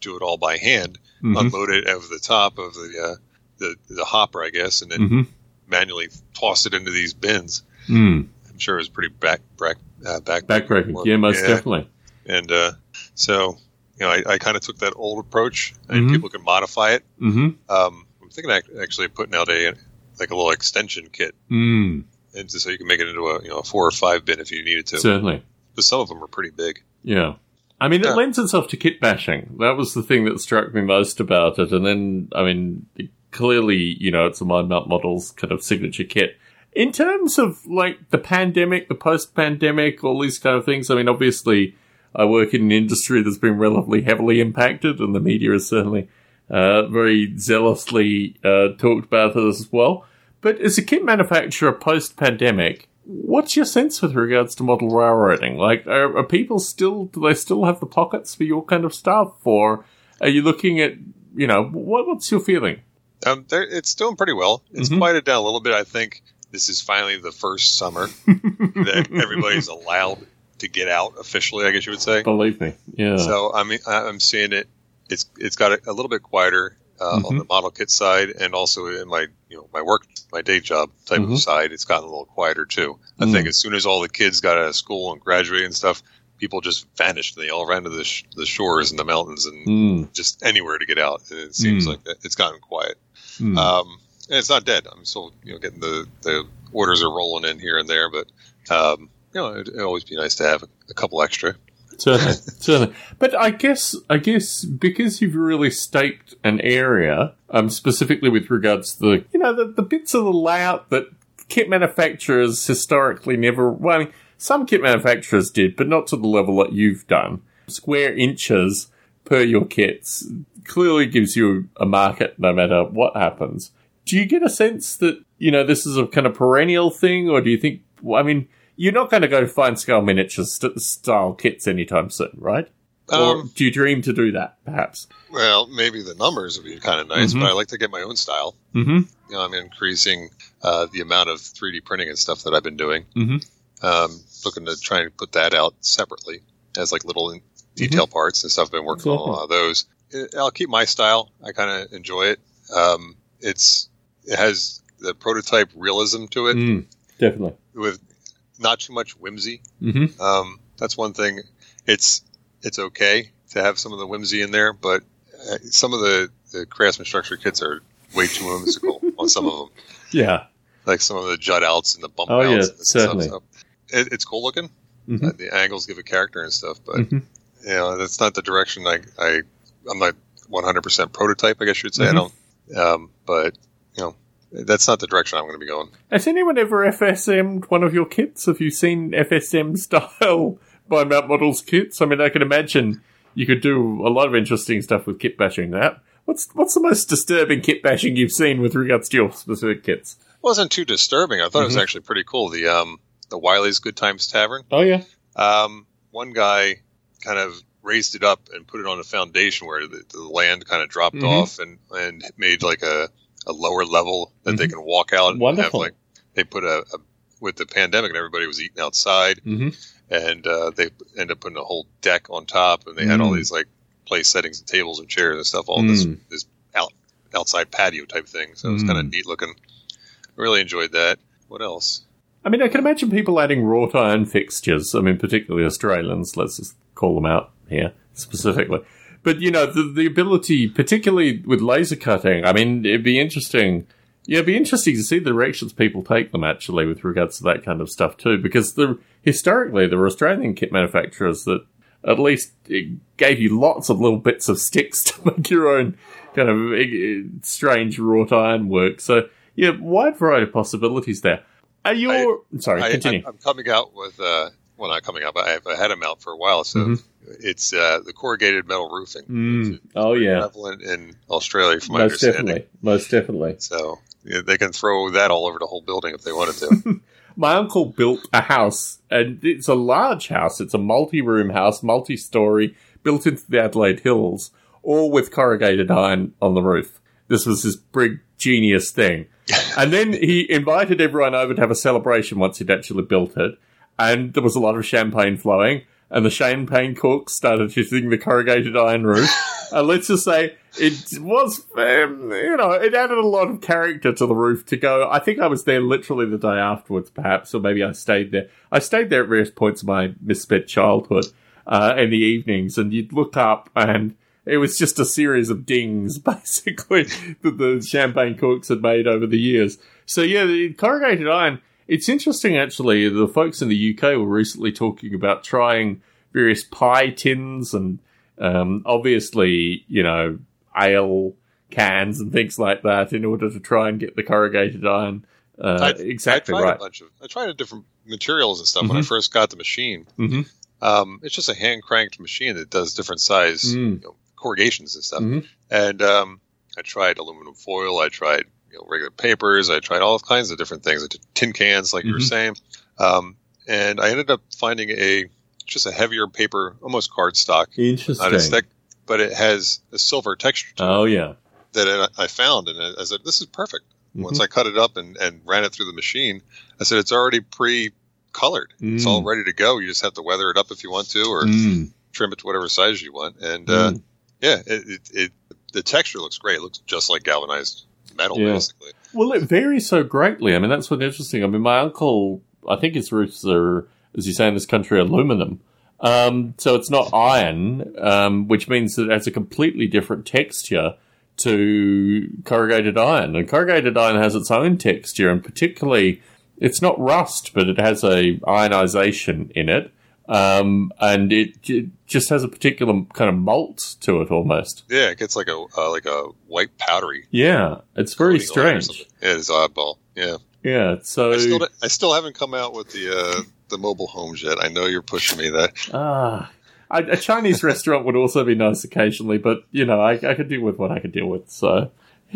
do it all by hand, Mhm. unload it over the top of the uh, the the hopper, I guess, and then Mhm. manually toss it into these bins. Mm. I'm sure it was pretty back back uh, back Backbreaking. Yeah, most definitely. And uh, so you know, I, I kind of took that old approach, and Mhm. people can modify it. Mm-hmm. Um, I'm thinking ac- actually of putting out a like a little extension kit, Mm. And so you can make it into a you know a four or five bin if you needed to. Certainly. But some of them are pretty big. Yeah. I mean, it Yeah. lends itself to kit bashing. That was the thing that struck me most about it. And then, I mean, clearly, you know, it's a Mind Melt Models kind of signature kit. In terms of like the pandemic, the post pandemic, all these kind of things, I mean, obviously, I work in an industry that's been relatively heavily impacted, and the media has certainly uh, very zealously uh, talked about it as well. But as a kit manufacturer post pandemic, what's your sense with regards to model railroading? Like, are, are people still do they still have the pockets for your kind of stuff, or are you looking at you know what, what's your feeling? Um, it's doing pretty well. It's Mhm. quieted down a little bit. I think this is finally the first summer *laughs* that everybody's allowed to get out officially. I guess you would say. Believe me, yeah. So I mean, I'm seeing it. It's it's got a, a little bit quieter uh, on Mhm. the model kit side, and also in my you know my work my day job type Mhm. of side, it's gotten a little quieter too. I Mm. think as soon as all the kids got out of school and graduated and stuff, people just vanished. They all ran to the sh- the shores and the mountains and Mm, just anywhere to get out. And it seems Mm. like it's gotten quiet. mm. Um, and it's not dead. I'm still, you know, getting the, the orders are rolling in here and there, but, um, you know, it'd, it'd always be nice to have a, a couple extra. Certainly, certainly. But I guess, I guess because you've really staked an area, um, specifically with regards to the, you know, the, the bits of the layout that kit manufacturers historically never, well, I mean, some kit manufacturers did, but not to the level that you've done. Square inches per your kits clearly gives you a market no matter what happens. Do you get a sense that, you know, this is a kind of perennial thing, or do you think, I mean, you're not going to go fine scale miniatures st- style kits anytime soon, right? or Um, do you dream to do that, perhaps? well, maybe the numbers would be kind of nice, Mhm. but I like to get my own style. Mm-hmm. You know, I'm increasing uh, the amount of 3D printing and stuff that I've been doing. Mhm. Um, looking to try and put that out separately as like little in- detail parts and stuff. I've been working on a lot of those. It- I'll keep my style. I kind of enjoy it. Um, it's it has the prototype realism to it Mm, definitely. with not too much whimsy. Mm-hmm. Um, that's one thing. It's it's okay to have some of the whimsy in there, but uh, some of the, the craftsman structure kits are way too whimsical *laughs* on some of them, Yeah. like some of the jut outs and the bump Oh, outs. yeah, and stuff. certainly. So it, it's cool looking. Mhm. Uh, the angles give a character and stuff, but Mhm. you know that's not the direction I, I I'm not 100 percent prototype. I guess you'd say. I don't. Um, but you know that's not the direction I'm going to be going. Has anyone ever FSM'd one of your kits? Have you seen FSM style *laughs* by Mount Models kits? I mean, I can imagine you could do a lot of interesting stuff with kit bashing. That what's what's the most disturbing kit bashing you've seen with regards to your specific kits? wasn't too disturbing. I thought it was Mhm. actually pretty cool. The um the Wiley's Good Times Tavern. Oh yeah. Um, one guy kind of raised it up and put it on a foundation where the, the land kind of dropped Mhm. off and, and made like a, a lower level that they Mhm. can walk out and have like they put a, a with the pandemic and everybody was eating outside Mm-hmm. and uh, they ended up putting a whole deck on top and they had all Mm. these like place settings and tables and chairs and stuff all this Mm. this out, outside patio type thing so it was Mm. kind of neat looking really enjoyed that what else I mean, I can imagine people adding wrought iron fixtures. I mean, particularly Australians. Let's just call them out here specifically. But you know, the the ability, particularly with laser cutting. I mean, it'd be interesting. Yeah, it'd be interesting to see the directions people take them actually with regards to that kind of stuff too. Because the historically there were Australian kit manufacturers that at least it gave you lots of little bits of sticks *laughs* to make your own kind of eh, strange wrought iron work. So yeah, wide variety of possibilities there. Are you? Sorry, I, continue. I, am coming out with, uh, well, not coming but I've had them out for a while. So Mhm. it's uh, the corrugated metal roofing. Mm. Oh yeah, Prevalent in Australia, from my most understanding. definitely, most definitely. So yeah, they can throw that all over the whole building if they wanted to. *laughs* My uncle built a house, and it's a large house. It's a multi-room house, multi-story, built into the Adelaide Hills, all with corrugated iron on the roof. This was his big genius thing. *laughs* and then he invited everyone over to have a celebration once he'd actually built it, and there was a lot of champagne flowing. And the champagne corks started hitting the corrugated iron roof. *laughs* and let's just say it was, um, you know, it added a lot of character to the roof to go. I think I was there literally the day afterwards, perhaps, or maybe I stayed there. I stayed there at various points of my misspent childhood uh, in the evenings, and you'd look up and it was just a series of dings, *laughs* basically, that the champagne corks had made over the years. So, yeah, the corrugated iron, it's interesting actually. The folks in the UK were recently talking about trying various pie tins and um, obviously, you know, ale cans and things like that in order to try and get the corrugated iron. Uh, I- exactly I tried right. a bunch of, I tried different materials and stuff when I first got the machine. Mhm. Um, it's just a hand cranked machine that does different size Mm. you know, corrugations and stuff. Mhm. And um, I tried aluminum foil. I tried you know, regular papers. I tried all kinds of different things. I did tin cans, like you were Mhm. saying. Um, and I ended up finding a just a heavier paper, almost cardstock, Interesting. not as thick, but it has a silver texture to it Oh yeah. that I I found, and I said, "This is perfect." Mm-hmm. Once I cut it up and, and ran it through the machine, I said, "It's already pre-colored. It's all Mm. ready to go. You just have to weather it up if you want to, or Mm. trim it to whatever size you want." And uh, Mm. yeah, it, it, it the texture looks great. It looks just like galvanized metal, Yeah. basically. Well, it varies so greatly. I mean, that's what's interesting. I mean, my uncle, I think his roofs are, as you say in this country, aluminum. Um, so it's not iron, um, which means that it has a completely different texture to corrugated iron. And corrugated iron has its own texture, and particularly, it's not rust, but it has a ionization in it. Um, and it, j just has a particular kind of malt to it almost. Yeah, it gets like a uh, like a white powdery. Yeah, it's very coating on it or strange. Yeah, it's oddball. Yeah, Yeah, so I still I still haven't come out with the uh, the mobile homes yet. I know you're pushing me that. Ah, a, a Chinese restaurant would also be nice occasionally, but you know, I, I could deal with what I could deal with. So *laughs*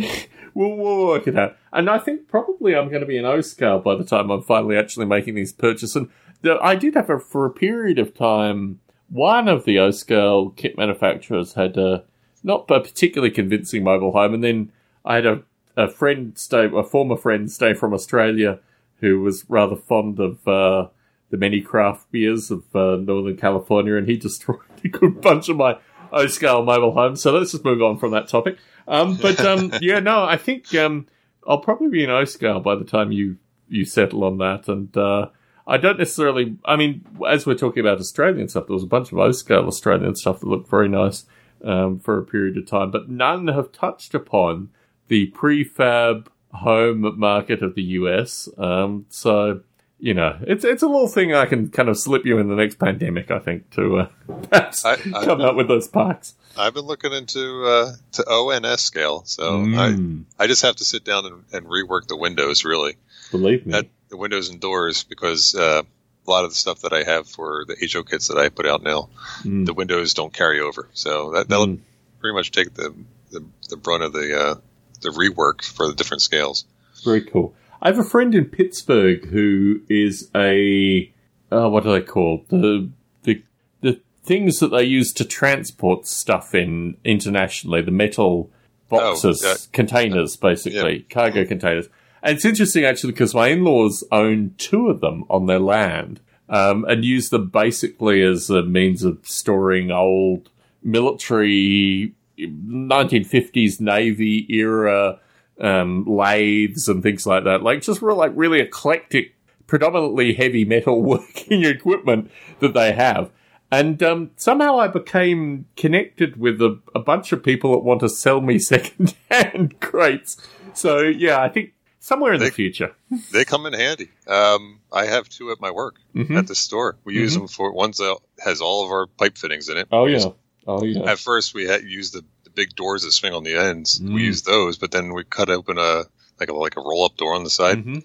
we'll, we'll work it out. And I think probably I'm going to be an O scale by the time I'm finally actually making these purchases. And I did have a for a period of time. One of the O scale kit manufacturers had a not a particularly convincing mobile home, and then I had a a friend stay, a former friend stay from Australia, who was rather fond of. Uh, the many craft beers of uh, Northern California, and he *laughs* destroyed a good bunch of my O scale mobile homes. So let's just move on from that topic. Um, but um, *laughs* yeah, no, I think um, I'll probably be an O scale by the time you you settle on that. And uh, I don't necessarily. I mean, as we're talking about Australian stuff, there was a bunch of O scale Australian stuff that looked very nice um, for a period of time, but none have touched upon the prefab home market of the US. Um, so you know, it's it's a little thing I can kind of slip you in the next pandemic. I think to uh, *laughs* perhaps I- come out with those parks. I've been looking into uh, to ONS scale, so Mm, I I just have to sit down and, and rework the windows really, believe me. that, the windows and doors because uh, a lot of the stuff that I have for the HO kits that I put out now, Mm. the windows don't carry over, so that that'll Mm. pretty much take the the, the brunt of the uh, the rework for the different scales. Very cool. I have a friend in Pittsburgh who is a uh, what do they call the the the things that they use to transport stuff in internationally, the metal boxes, Oh, yeah. containers, basically cargo containers. And it's interesting actually because my in-laws own two of them on their land um, and use them basically as a means of storing old military 1950s Navy era um, lathes and things like that. Like just real, like really eclectic, predominantly heavy metal *laughs* working equipment that they have. And um, somehow I became connected with a, a bunch of people that want to sell me *laughs* second-hand crates. So yeah, I think somewhere in the future. They come in handy. Um, I have two at my work Mhm. at the store. We use them for one's that has all of our pipe fittings in it. Oh yeah, oh yeah. At first, we had used the, the big doors that swing on the ends. Mm. We used those, but then we cut open a like a like a roll up door on the side. Mhm.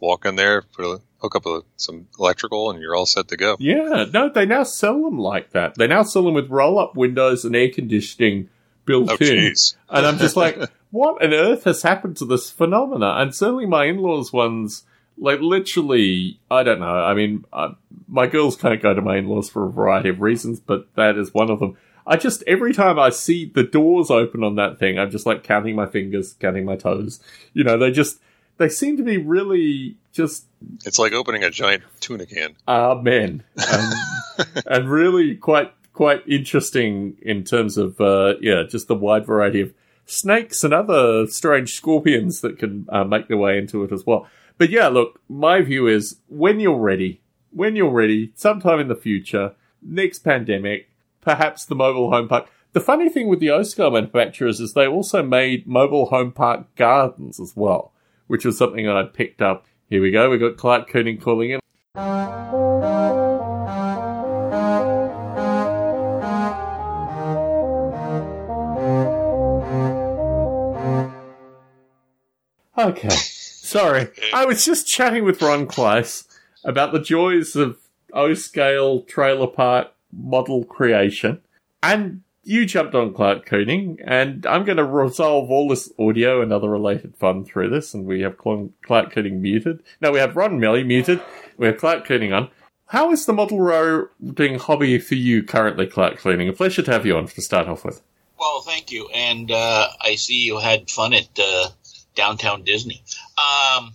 Walk in there, put a hook up a, some electrical, and you're all set to go. Yeah, no, they now sell them like that. They now sell them with roll-up windows and air conditioning built Oh, in. jeez. And I'm just like, *laughs* what on earth has happened to this phenomena? And certainly my in-laws ones, like literally, I don't know. I mean, uh, my girls can't go to my in-laws for a variety of reasons, but that is one of them. I just, every time I see the doors open on that thing, I'm just like counting my fingers, counting my toes. You know, they just, they seem to be really just It's like opening a giant tuna can. Amen. Um, *laughs* and really quite quite interesting in terms of uh, yeah, just the wide variety of snakes and other strange scorpions that can uh, make their way into it as well. But yeah, look, my view is when you're ready, when you're ready, sometime in the future, next pandemic, perhaps the mobile home park. The funny thing with the O scale manufacturers is they also made mobile home park gardens as well, which was something that I picked up. Here we go. We got Clark Kooning calling in. Okay. Sorry. I was just chatting with Ron Kleiss about the joys of O scale trailer park model creation. And you jumped on Clark Kooning, and I'm going to resolve all this audio and other related fun through this. And we have Cl- Clark Kooning muted. No, we have Ron Melly muted. We have Clark Kooning on. How is the model roading hobby for you currently, Clark Kooning? A pleasure to have you on to start off with. Well, thank you. And uh, I see you had fun at uh, downtown Disney. Um,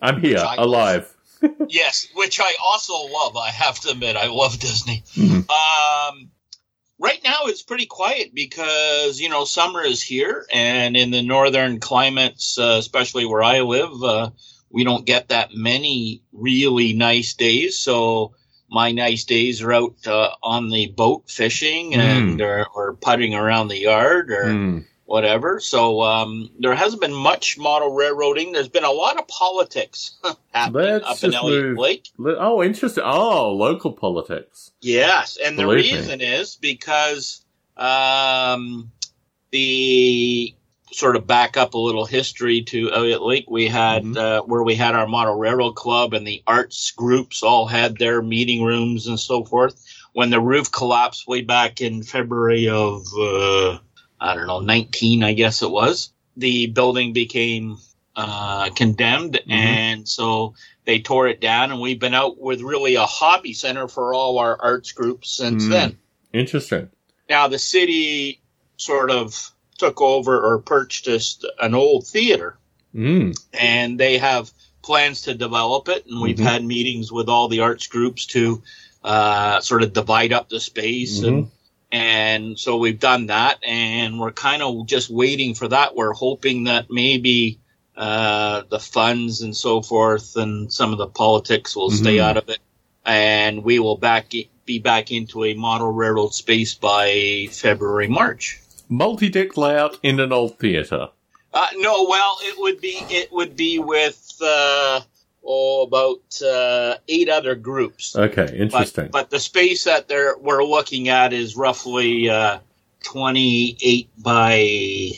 I'm here, I- alive. *laughs* yes, which I also love. I have to admit, I love Disney. Mhm. Um, right now, it's pretty quiet because you know summer is here, and in the northern climates, uh, especially where I live, uh, we don't get that many really nice days. So my nice days are out uh, on the boat fishing and or, or putting around the yard or Mm. Whatever. So um, there hasn't been much model railroading. There's been a lot of politics happening Let's up in Elliot Lake. Oh, interesting. Oh, local politics. Yes, and the Believe me. reason is because um, the sort of back up a little history to Elliot Lake. We had Mhm. uh, where we had our model railroad club, and the arts groups all had their meeting rooms and so forth. When the roof collapsed way back in February of uh, I don't know, 19, I guess it was, the building became uh, condemned, Mhm. and so they tore it down. And we've been out with really a hobby center for all our arts groups since Mm. then. Interesting. Now the city sort of took over or purchased an old theater, Mm. and they have plans to develop it. And we've Mhm. had meetings with all the arts groups to uh, sort of divide up the space Mm-hmm. and and so we've done that, and we're kind of just waiting for that. We're hoping that maybe uh, the funds and so forth and some of the politics will stay Mhm. out of it, and we will back be back into a model railroad space by February March. Multi deck layout in an old theatre. Uh, no, well, it would be it would be with uh, oh about uh, eight other groups. Okay, interesting. But, but the space that they're, we're looking at is roughly uh, 28 by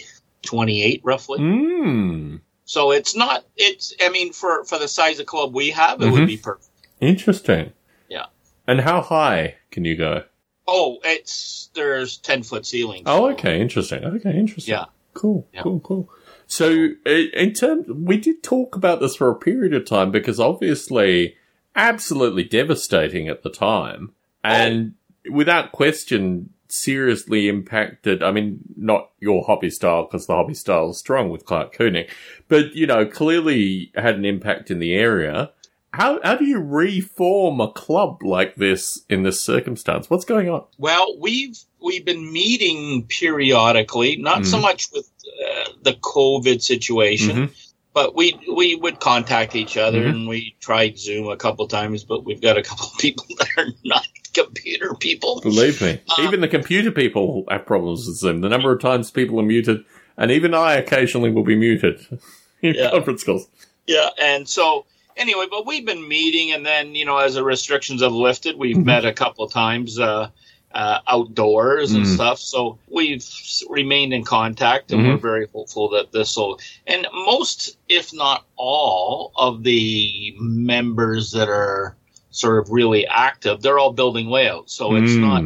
28, roughly. Mm. So it's not, it's, I mean, for, for the size of club we have, it Mhm. would be perfect. Interesting. Yeah. And how high can you go? Oh, it's, there's 10 foot ceilings. Oh, okay, interesting. Okay, interesting. Yeah. Cool, Yeah. cool, cool. So, in terms, we did talk about this for a period of time because obviously, absolutely devastating at the time, and without question, seriously impacted. I mean, not your hobby style because the hobby style is strong with Clark Kooning, but you know, clearly had an impact in the area. How how do you reform a club like this in this circumstance? What's going on? Well, we've we've been meeting periodically, not so Mhm. much with uh, the COVID situation, Mhm. but we we would contact each other, Mhm. and we tried Zoom a couple times, but we've got a couple *laughs* people that are not computer people. Believe me, Uh, even the computer people have problems with Zoom. The number of times people are muted, and even I occasionally will be muted *laughs* in Yeah. conference calls. Yeah, and so anyway, but we've been meeting, and then you know, as the restrictions have lifted, we've Mhm. met a couple of times uh, uh, outdoors and Mm. stuff. So we've remained in contact, and Mhm. we're very hopeful that this will. And most, if not all, of the members that are sort of really active, they're all building layouts. So it's Mm. not,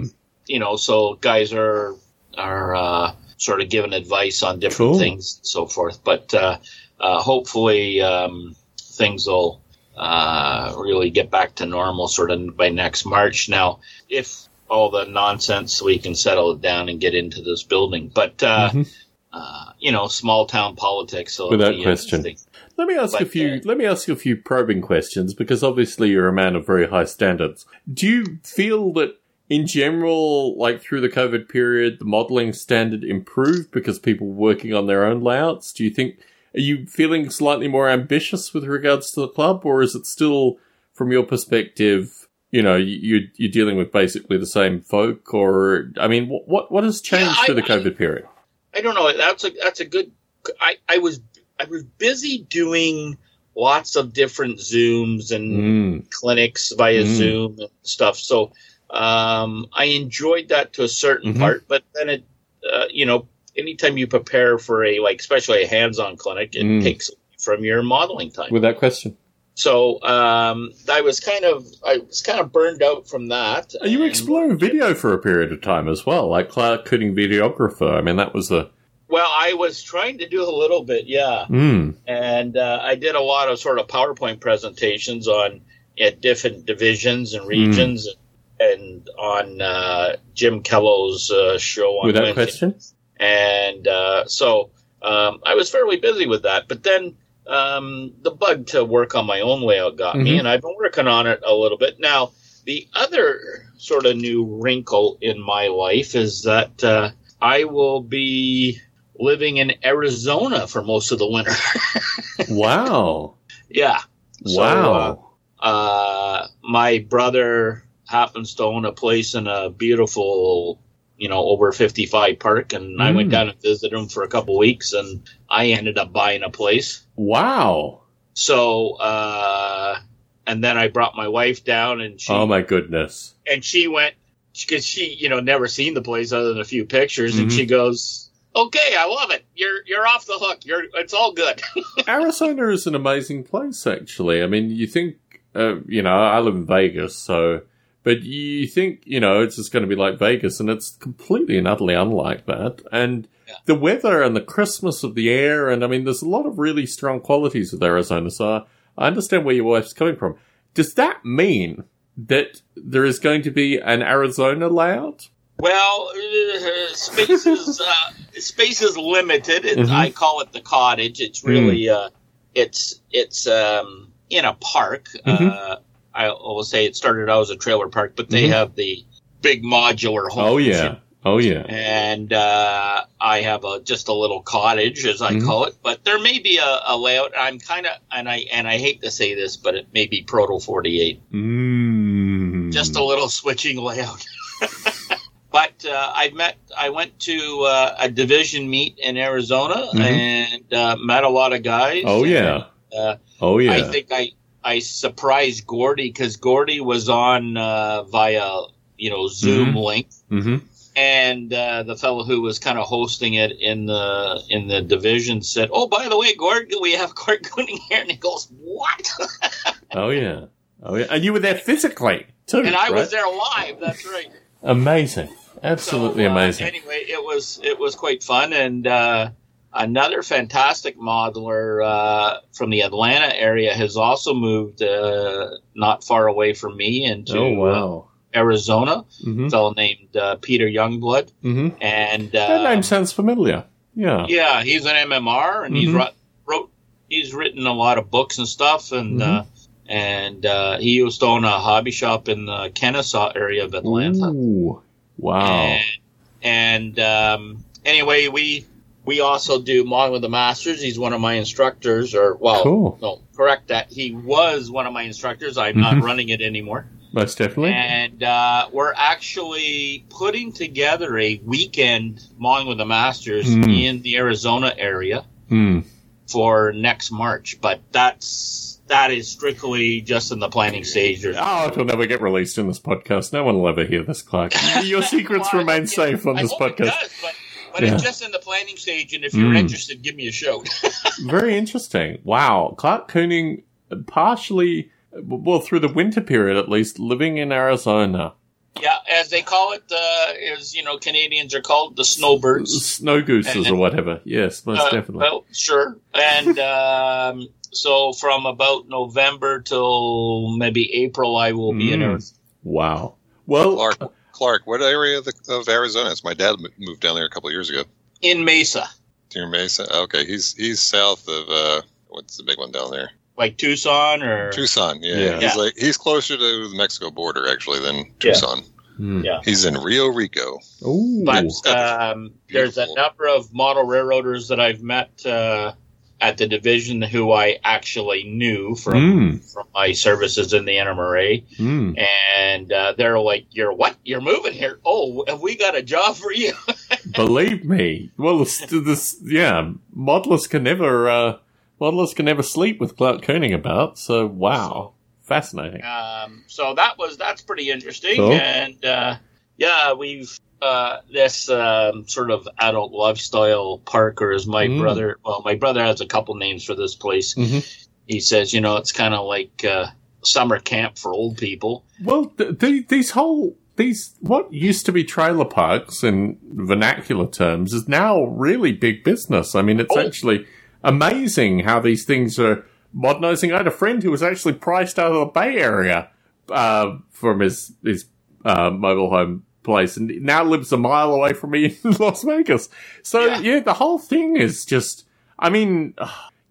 you know, so guys are are uh, sort of giving advice on different Cool. things and so forth. But uh, uh, hopefully um, things will uh, really get back to normal sort of by next March. Now, if all the nonsense, so we can settle it down and get into this building. But uh, Mhm. uh, you know, small town politics. So Without question. Let me ask But, a few. uh, let me ask you a few probing questions because obviously you're a man of very high standards. Do you feel that, in general, like through the COVID period, the modelling standard improved because people were working on their own layouts? Do you think? Are you feeling slightly more ambitious with regards to the club, or is it still, from your perspective, you know, you, you're dealing with basically the same folk? Or I mean, what what, what has changed Yeah, I- through the I- COVID period? I don't know. That's a that's a good. I, I was I was busy doing lots of different Zooms and Mm, clinics via Mm. Zoom and stuff. So um, I enjoyed that to a certain Mhm. part, but then it, uh, you know, anytime you prepare for a like, especially a hands-on clinic, it Mm. takes from your modeling time. without question. So um, I was kind of I was kind of burned out from that. Are you exploring video for a period of time as well, like Clark Kooning videographer? I mean, that was the Well, I was trying to do a little bit, yeah. mm, and uh, I did a lot of sort of PowerPoint presentations on at different divisions and regions, and on uh, Jim Kello's uh, show on With that Wednesday. question? and uh, so um, I was fairly busy with that. But then um, the bug to work on my own layout got me, Mhm. and I've been working on it a little bit now. The other sort of new wrinkle in my life is that uh, I will be living in Arizona for most of the winter. *laughs* Wow. yeah. So, wow. uh, uh, my brother happens to own a place in a beautiful, you know, over 55 park. And I went Mm. down and visited him for a couple weeks and I ended up buying a place. wow. So, uh, and then I brought my wife down and she, Oh my goodness. and she went, because she, you know, never seen the place other than a few pictures. And Mhm. she goes, okay, I love it. You're, you're off the hook. You're, it's all good. *laughs* Arizona is an amazing place, actually. I mean, you think, uh, you know, I live in Vegas, so, but you think, you know, it's just going to be like Vegas, and it's completely and utterly unlike that. And Yeah. the weather and the crispness of the air, and I mean, there's a lot of really strong qualities with Arizona, so I understand where your wife's coming from. Does that mean that there is going to be an Arizona layout? Well, uh, space is *laughs* uh, space is limited. It, Mhm. I call it the cottage. It's really uh, it's it's um, in a park. Mhm. I will say it started out as a trailer park, but they Mhm. have the big modular home. Oh, yeah. Oh, yeah. And uh, I have a just a little cottage, as I Mhm. call it. But there may be a, a layout. I'm kind of, and I and I hate to say this, but it may be Proto 48 Mm. just a little switching layout. *laughs* but uh, I met, I went to uh, a division meet in Arizona Mhm. and uh, met a lot of guys. Oh, yeah. Uh, Oh, yeah. I think I I surprised Gordy because Gordy was on uh, via you know Zoom Mhm. link. hmm And uh, the fellow who was kind of hosting it in the in the division said, "Oh, by the way, Gord, we have Gord Kooning here." And he goes, "What?" *laughs* Oh yeah. Oh yeah. And you were there physically too. and I right? was there live. That's right. Amazing. Absolutely So, uh, amazing. Anyway, it was it was quite fun, and uh, another fantastic modeler uh, from the Atlanta area has also moved uh, not far away from me into oh uh, wow. Arizona. hmm A fellow named uh, Peter Youngblood, hmm and that uh, name sounds familiar. Yeah. yeah, he's an MMR, and he's Mhm. wrote, wrote he's written a lot of books and stuff, and Mm-hmm. uh, and uh, he used to own a hobby shop in the Kennesaw area of Atlanta. Ooh. Wow. And, and um, anyway, we we also do modeling with the masters. He's one of my instructors, or well, Cool. no, correct that. He was one of my instructors. I'm Mhm. not running it anymore. Most definitely. And uh, we're actually putting together a weekend modeling with the masters Mm. in the Arizona area Hmm. for next March. But that's that is strictly just in the planning stage. Oh, it'll never get released in this podcast. No one will ever hear this, Clark. *laughs* Your secrets Well, remain yeah, safe on I this podcast. does, but, but Yeah. it's just in the planning stage, and if you're Mm. interested, give me a shout. *laughs* Very interesting. Wow. Clark Kooning, partially, well, through the winter period at least, living in Arizona. yeah, as they call it, uh, is you know Canadians are called the snowbirds. Snow gooses or whatever. Yes, most Uh, definitely. Well, sure, and um, so from about November till maybe April, I will be in Mm. Arizona. Wow. Well, Clark, Clark, what area of, the, of Arizona? It's my dad moved down there a couple of years ago. in Mesa, Near Mesa. Okay, he's he's south of uh, what's the big one down there? like Tucson or Tucson. Yeah, Yeah. he's Yeah. like he's closer to the Mexico border actually than Yeah. Tucson. hmm. Yeah. He's in Rio Rico. Ooh. But um, there's a number of model railroaders that I've met uh, at the division who I actually knew from Mm. from my services in the NMRA, Mm. and uh, they're like, "You're what? You're moving here? Oh, have we got a job for you?" *laughs* Believe me. Well, this, this yeah, modelers can never, uh, modelers can never sleep with Clark Kooning about. So, wow, fascinating. Um, so that was that's pretty interesting, Cool. and uh, yeah, we've uh, this um, sort of adult lifestyle park, or as my Mm. brother, well, my brother has a couple names for this place. Mhm. He says, you know, it's kind of like uh, summer camp for old people. Well, th- th- these whole these what used to be trailer parks in vernacular terms is now really big business. I mean, it's Oh. actually amazing how these things are modernizing. I had a friend who was actually priced out of the Bay Area uh, from his his uh, mobile home place, and now lives a mile away from me *laughs* in Las Vegas. So yeah, Yeah. the whole thing is just. I mean,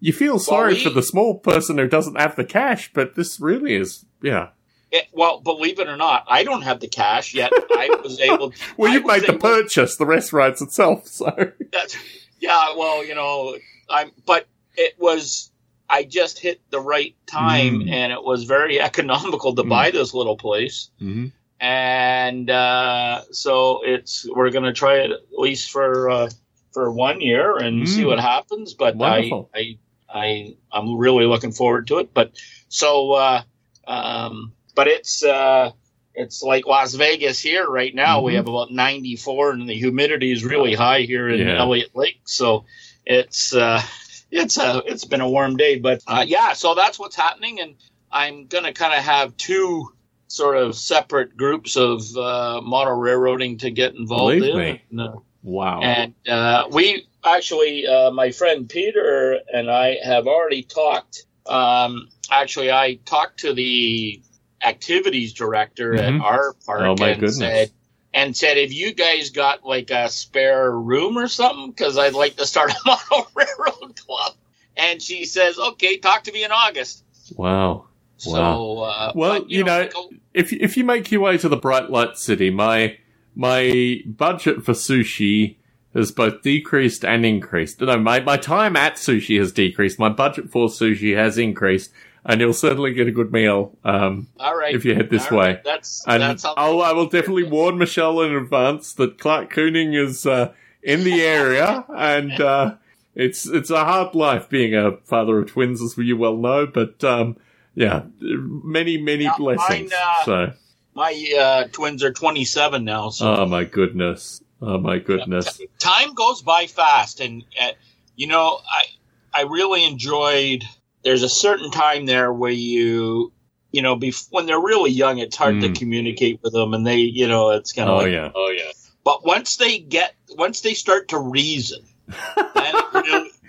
you feel sorry we- for the small person who doesn't have the cash, but this really is, yeah. It, well, believe it or not, I don't have the cash yet. I was *laughs* able. Well, you've made the able- purchase. The rest rides itself. *laughs* So yeah, well, you know, I'm, but it was, I just hit the right time Mm. and it was very economical to Mm. buy this little place. mm-hmm. And, uh, so it's, we're going to try it at least for, uh, for one year and Mm. see what happens. But Wonderful. I, I, I, I'm really looking forward to it. But so, uh, um, but it's, uh, it's like Las Vegas here right now. We Mhm. have about 94 and the humidity is really high here in Yeah. Elliot Lake. So it's, uh, it's a, it's been a warm day, but, uh, yeah, so that's what's happening. And I'm going to kind of have two sort of separate groups of, uh, model railroading to get involved Believe in. me. Uh, wow. and uh, we actually, uh, my friend Peter and I have already talked. Um, actually, I talked to the activities director Mhm. at our park Oh, and goodness. said, and said, "Have you guys got like a spare room or something? Because I'd like to start a *laughs* model railroad club." And she says, "Okay, talk to me in August." wow. So, uh, Well, but, you know, like, oh, if if you make your way to the Bright Light City, my my budget for sushi has both decreased and increased. No, my my time at sushi has decreased. My budget for sushi has increased, and you'll certainly get a good meal um, all right, if you head this all way. right, That's And that's I'll, I will *laughs* definitely warn Michelle in advance that Clark Kooning is uh, in the area, and uh, it's it's a hard life being a father of twins, as you well know. But um, yeah, many many Yeah, blessings. mine, uh, so, my uh, twins are 27 now. So oh my goodness, oh my goodness. time goes by fast and uh, you know i i really enjoyed there's a certain time there where you you know bef- when they're really young it's hard to Mm. communicate with them and they you know it's kind of Oh like yeah, oh yeah but once they get once they start to reason *laughs* then it really,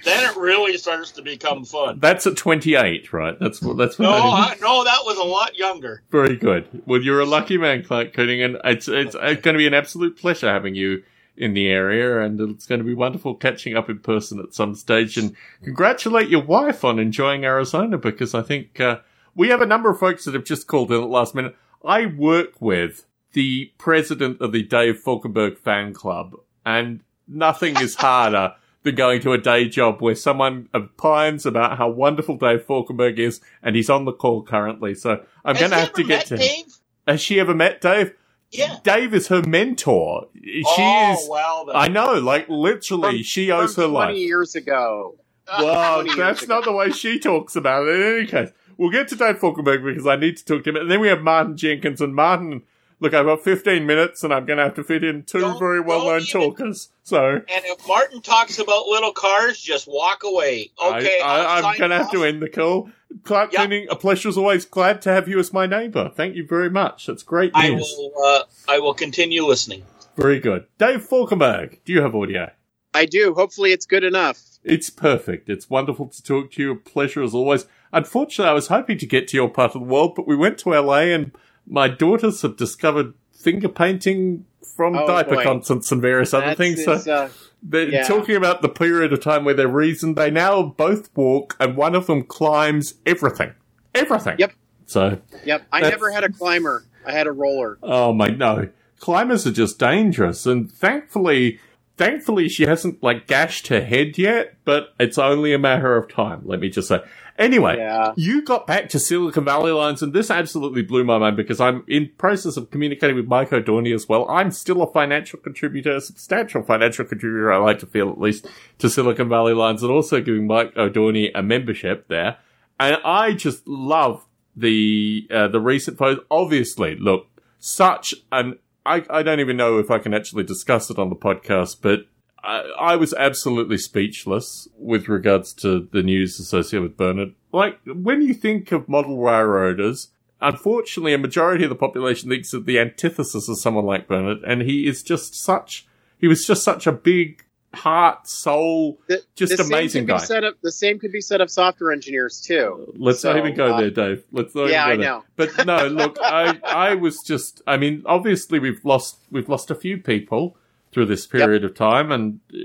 then it really starts to become fun that's at twenty eight, right? That's what that's what. no. I, no that was a lot younger Very good. Well, you're a lucky man, Clark Kooning, and it's it's, it's going to be an absolute pleasure having you in the area, and it's going to be wonderful catching up in person at some stage. And congratulate your wife on enjoying Arizona, because I think uh, we have a number of folks that have just called in at the last minute. I work with the president of the Dave Falkenberg fan club, and nothing is harder than going to a day job where someone opines about how wonderful Dave Falkenberg is, and he's on the call currently. So I'm going to have to get to him. Has she ever met Dave? yeah Dave is her mentor. She oh, is. well. I know, like literally, From- she owes her From 20 life. years ago. *laughs* Well, *laughs* 20 years that's ago. not the way she talks about it. In any case, we'll get to Dave Falkenberg because I need to talk to him. And then we have Martin Jenkins. And Martin, look, I've got 15 minutes and I'm going to have to fit in 2 Don't- very well known talkers. So And if Martin talks about little cars, just walk away. Okay, I, I'll I, I'm going to have to end the call. Clark Yep. Kooning, a pleasure as always. Glad to have you as my neighbour. Thank you very much. That's great I news. will. Uh, I will continue listening. Very good. Dave Falkenberg, do you have audio? I do. Hopefully, it's good enough. It's perfect. It's wonderful to talk to you. A pleasure as always. Unfortunately, I was hoping to get to your part of the world, but we went to LA and my daughters have discovered finger painting from Oh, diaper boy. contents and various other That's- things. So uh, they're yeah. talking about the period of time where they're reasoned. They now both walk and one of them climbs everything. Everything. Yep. So, yep. I never had a climber. I had a roller. oh my, no. Climbers are just dangerous. And thankfully, thankfully she hasn't like gashed her head yet, but it's only a matter of time. Let me just say. Anyway, Yeah. you got back to Silicon Valley Lines, and this absolutely blew my mind because I'm in process of communicating with Mike O'Dorney as well. I'm still a financial contributor, a substantial financial contributor, I like to feel at least, to Silicon Valley Lines, and also giving Mike O'Dorney a membership there. And I just love the uh, the recent post. Obviously, look, such an I, I don't even know if I can actually discuss it on the podcast, but I, I was absolutely speechless with regards to the news associated with Bernard. Like, when you think of model railroaders, unfortunately, a majority of the population thinks of the antithesis of someone like Bernard, and he is just such, he was just such a big heart, soul, The- just the amazing guy. said of- the same could be said of software engineers too. Let's not even go uh, there, Dave. Let's not yeah, I even go there. know. But no, *laughs* look, I I was just I mean, obviously we've lost we've lost a few people through this period of time, and uh,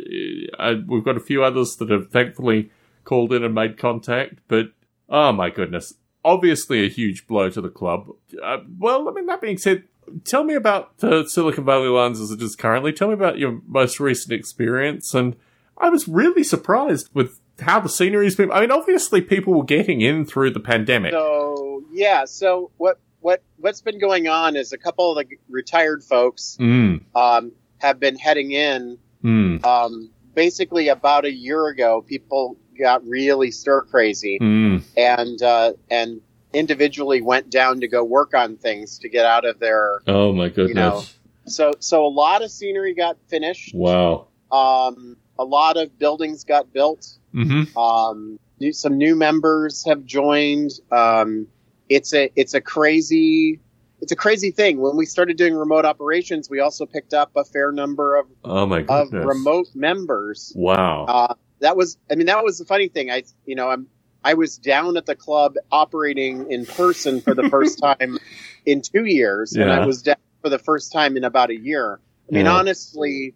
I, we've got a few others that have thankfully called in and made contact. But oh my goodness, obviously a huge blow to the club. Uh, well, I mean that being said. Tell me about the Silicon Valley Lines as it is currently. Tell me about your most recent experience. And I was really surprised with how the scenery's been. I mean, obviously people were getting in through the pandemic. So yeah, so what what what's been going on is a couple of the retired folks Mm, um, have been heading in. mm, Um, basically, about a year ago, people got really stir crazy mm. and uh, and individually went down to go work on things to get out of their. Oh my goodness! know, So so a lot of scenery got finished. wow. Um, a lot of buildings got built. Mm-hmm. Um, new, some new members have joined. Um, it's a it's a crazy it's a crazy thing. When we started doing remote operations, we also picked up a fair number of, Oh my of remote members. Wow. Uh, that was I mean that was the funny thing. I you know I'm I was down at the club operating in person for the first *laughs* time in two years, and I was down for the first time in about a year. I mean, Yeah. honestly,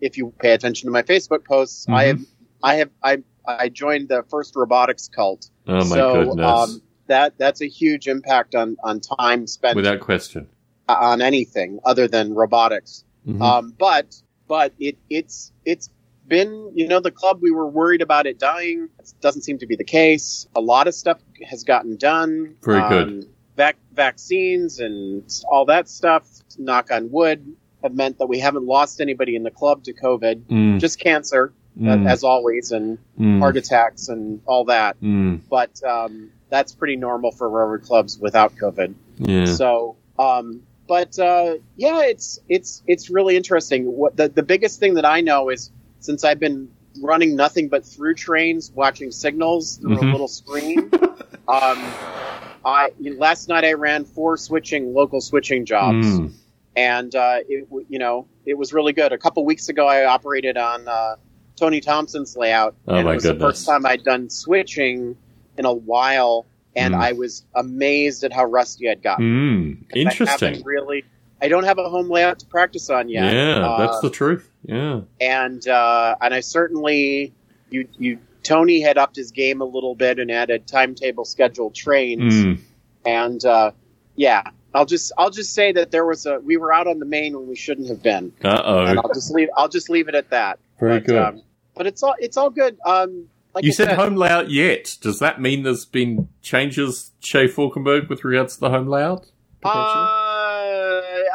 if you pay attention to my Facebook posts, I Mhm. have I have I I joined the first robotics cult. oh my so goodness! um, that that's a huge impact on on time spent Without question. on anything other than robotics. Mhm. Um, but but it it's it's been you know the club we were worried about it dying. It doesn't seem to be the case. A lot of stuff has gotten done. Very Um, good. Vac- vaccines and all that stuff. Knock on wood. Have meant that we haven't lost anybody in the club to COVID. Mm, Just cancer, uh, mm, as always, and mm, heart attacks and all that. mm, But um, that's pretty normal for railroad clubs without COVID. yeah. So, um, but uh, yeah, it's it's it's really interesting. What the the biggest thing that I know is since I've been running nothing but through trains, watching signals through Mhm. a little screen. *laughs* um, I last night I ran four switching local switching jobs, Mm, and uh, it you know it was really good. A couple weeks ago, I operated on uh, Tony Thompson's layout, Oh, and my it was the first time I'd done switching in a while, and Mm. I was amazed at how rusty I'd gotten. mm. Interesting. haven't really. I don't have a home layout to practice on yet. Yeah, Uh, that's the truth. Yeah. and uh, and I certainly you you Tony had upped his game a little bit and added timetable scheduled trains Mm, and uh, yeah I'll just I'll just say that there was a we were out on the main when we shouldn't have been uh and oh. I'll just leave I'll just leave it at that. Very but, good. Um, but it's all it's all good. Um, like you I said home layout yet. Does that mean there's been changes, Shay Falkenberg, with regards to the home layout? potentially? Uh,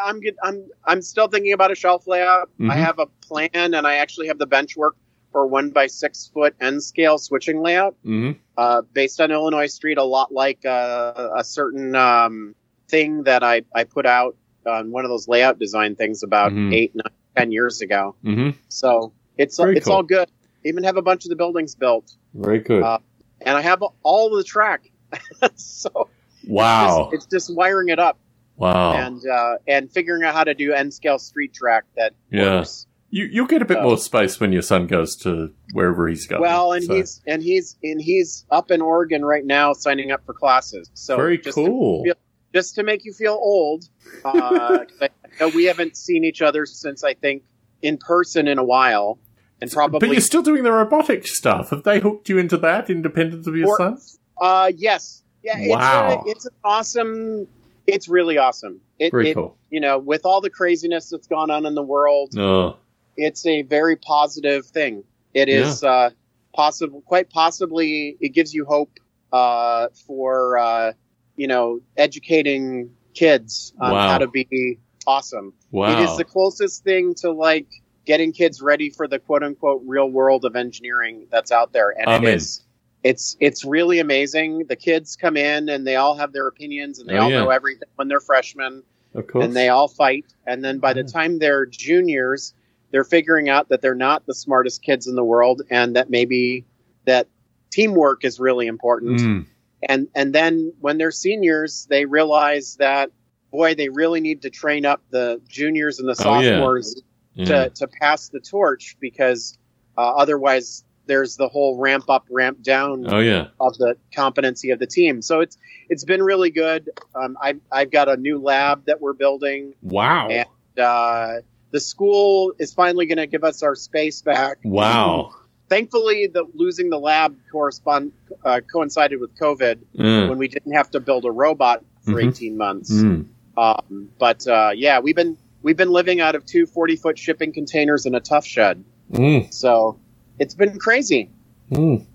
I'm. I'm I'm still thinking about a shelf layout. Mhm. I have a plan, and I actually have the bench work for one by six foot N scale switching layout, Mhm. uh, based on Illinois Street, a lot like uh, a certain um, thing that I I put out on one of those layout design things about Mhm. eight, nine, ten years ago. Mhm. So it's Very it's cool. all good. Even have a bunch of the buildings built, Very good. Uh, and I have all the track. *laughs* so wow. it's, it's just wiring it up wow. and uh, and figuring out how to do N scale street track that Yeah. works. You you'll get a bit more space when your son goes to wherever he's going. Well, and so. he's and he's and he's up in Oregon right now signing up for classes. So very just to- cool. feel- just to make you feel old, uh, *laughs* 'cause I know we haven't seen each other since I think in person in a while, and probably but you're still doing the robotic stuff. Have they hooked you into that, independent of your Or- son? uh, yes, yeah, Wow. it's a, it's an awesome. It's really awesome. It, Very it cool. you know, with all the craziness that's gone on in the world, Oh, it's a very positive thing. It is uh, possible, quite possibly, it gives you hope uh, for uh, you know educating kids on Wow. how to be awesome. wow. It is the closest thing to like getting kids ready for the quote unquote real world of engineering that's out there, and Amen. it is. It's it's really amazing. The kids come in and they all have their opinions and they Oh, all yeah. know everything when they're freshmen of course. and they all fight. And then by the Yeah. time they're juniors, they're figuring out that they're not the smartest kids in the world, and that maybe that teamwork is really important. Mm, And and then when they're seniors, they realize that boy, they really need to train up the juniors and the Oh, sophomores yeah. to, to pass the torch because uh, otherwise there's the whole ramp up, ramp down oh, yeah. of the competency of the team. So it's it's been really good. Um, I've I've got a new lab that we're building. Wow. And uh, the school is finally going to give us our space back. Wow. *laughs* Thankfully, the losing the lab correspond uh, coincided with COVID Mm. when we didn't have to build a robot for Mhm. 18 months. Mm. Um, but uh, yeah, we've been we've been living out of two 40 foot shipping containers in a tough shed. Mm. So it's been crazy. Mm.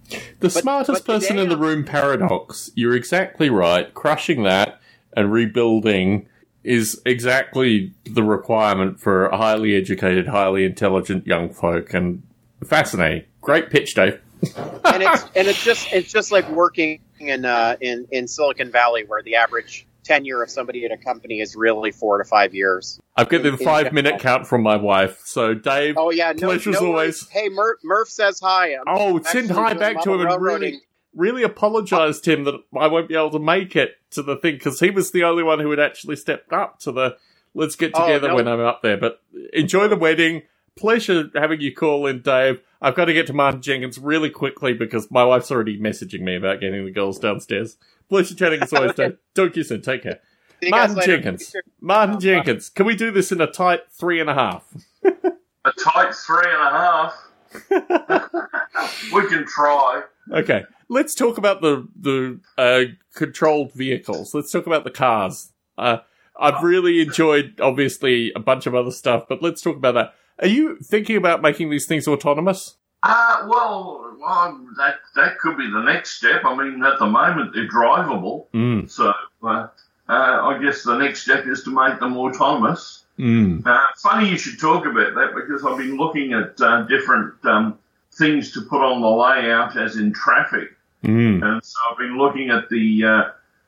The smartest but person today in the room paradox. You're exactly right. Crushing that and rebuilding is exactly the requirement for highly educated, highly intelligent young folk, and fascinating. Great pitch, Dave. *laughs* and it's and it's just it's just like working in uh, in in Silicon Valley where the average tenure of somebody at a company is really four to five years. I've got the in- in five minute count from my wife. So, Dave, Oh yeah, no, Pleasure's no always- worries. Hey, Murph, Murph says hi. I'm oh, send hi back to him and really, really apologise to him that I won't be able to make it to the thing because he was the only one who had actually stepped up to the let's get Oh, together no. when I'm up there. But enjoy the wedding. Pleasure having you call in, Dave. I've got to get to Martin Jenkins really quickly because my wife's already messaging me about getting the girls downstairs. Pleasure chatting as always, *laughs* Dave. Talk to you soon. Take care. See you guys Martin. Jenkins. Martin Jenkins. Can we do this in a tight three and a half? A tight three and a half. *laughs* we can try. Okay, let's talk about the the uh, controlled vehicles. Let's talk about the cars. Uh, I've really enjoyed, obviously, a bunch of other stuff, but let's talk about that. Are you thinking about making these things autonomous? Uh, well, well, that that could be the next step. I mean, at the moment they're drivable, Mm. so uh, uh, I guess the next step is to make them autonomous. Mm. Uh, funny you should talk about that because I've been looking at uh, different um, things to put on the layout, as in traffic. Mm. And so I've been looking at the uh,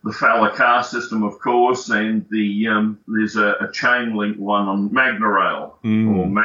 the Faller car system, of course, and the um, there's a, a chain link one on Magnorail or Mm. Mag-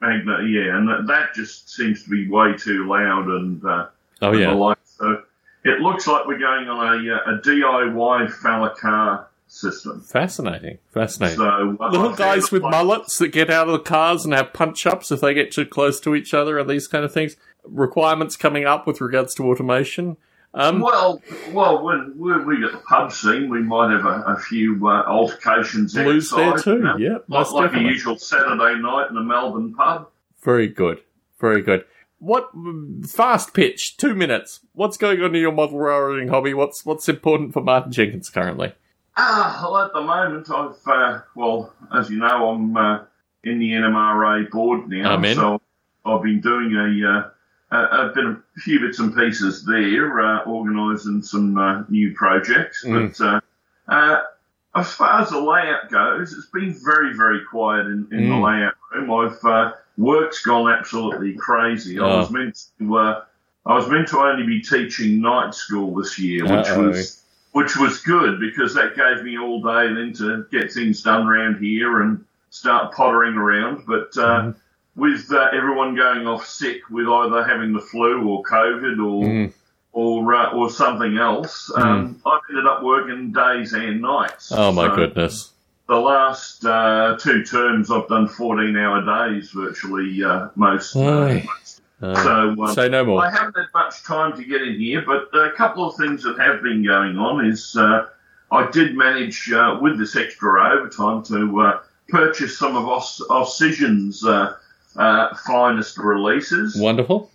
Magna, yeah, and that, that just seems to be way too loud and uh, Oh yeah. So it looks like we're going on a, uh, a DIY Faller car system. Fascinating. Fascinating. So Little guys with mullets that get out of the cars and have punch ups if they get too close to each other and these kind of things. Requirements coming up with regards to automation. Um, Well, well, when we, we get the pub scene, we might have a, a few uh, altercations Blues there outside, too. you know, Yeah, like, like a definitely. usual Saturday night in a Melbourne pub. Very good. Very good. What fast pitch? Two minutes. What's going on in your model railroading hobby? What's what's important for Martin Jenkins currently? Ah, well, at the moment, I've uh, well, as you know, I'm uh, in the NMRA board now, Amen. so I've been doing a, uh, a, a bit of a few bits and pieces there, uh, organising some uh, new projects. Mm. But uh, uh, as far as the layout goes, it's been very, very quiet in, in the Mm. layout room. I've uh, work's gone absolutely crazy. I Oh. was meant to. Uh, I was meant to only be teaching night school this year, which Uh-oh. was which was good because that gave me all day then to get things done around here and start pottering around. But uh, Mhm. with uh, everyone going off sick with either having the flu or COVID or Mm. or uh, or something else, um, I've ended up working days and nights. Oh my So goodness. The last uh, two terms, I've done 14 hour days virtually uh, most. Aye. Uh, so um, say no more. I haven't had much time to get in here, but a couple of things that have been going on is uh, I did manage uh, with this extra overtime to uh, purchase some of Os- Auscision's uh, uh, finest releases. Wonderful.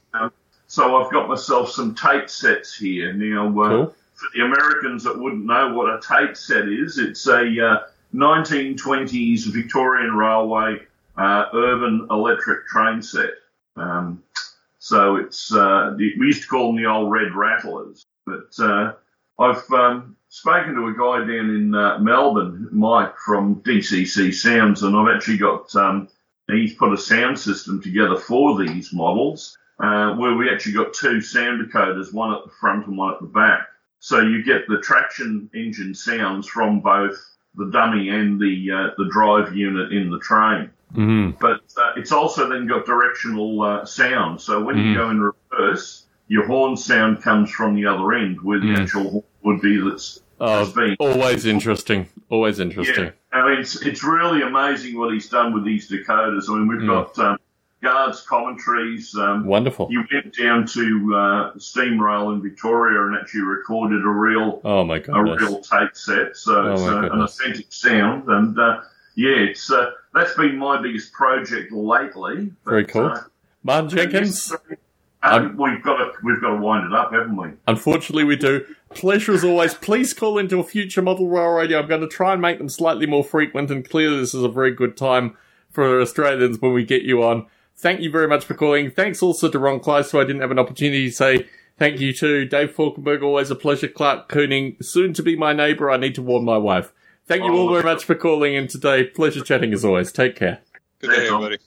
So I've got myself some Tait sets here. Now, uh, Cool. for the Americans that wouldn't know what a Tait set is, it's a uh, 1920s Victorian Railway uh, urban electric train set. Um, so it's uh, we used to call them the old red rattlers. But uh, I've um, spoken to a guy down in uh, Melbourne, Mike from DCC Sounds, and I've actually got um, he's put a sound system together for these models uh, where we actually got two sound decoders, one at the front and one at the back. So you get the traction engine sounds from both the dummy and the uh, the drive unit in the train. Mm. But uh, it's also then got directional uh, sound. So when Mhm. you go in reverse, your horn sound comes from the other end, where the Mm. actual horn would be that's has been. always interesting. Always interesting. I mean, it's, it's really amazing what he's done with these decoders. I mean, we've mm. got um, guards commentaries. Um, Wonderful. You went down to uh, Steam Rail in Victoria and actually recorded a real, oh my a real Tait set. So oh it's uh, an authentic sound, and uh, yeah, it's uh, that's been my biggest project lately. But, Very cool. Uh, Martin Jenkins. Um, we've got to we've got to wind it up, haven't we? Unfortunately, we do. Pleasure as always. Please call into a future model rail radio. I'm going to try and make them slightly more frequent, and clearly, this is a very good time for Australians when we get you on. Thank you very much for calling. Thanks also to Ron Kleiss, who I didn't have an opportunity to say thank you to. Dave Falkenberg, always a pleasure. Clark Kooning, soon to be my neighbour. I need to warn my wife. Thank you oh, all very much for calling in today. Pleasure chatting as always. Take care. Good day, everybody.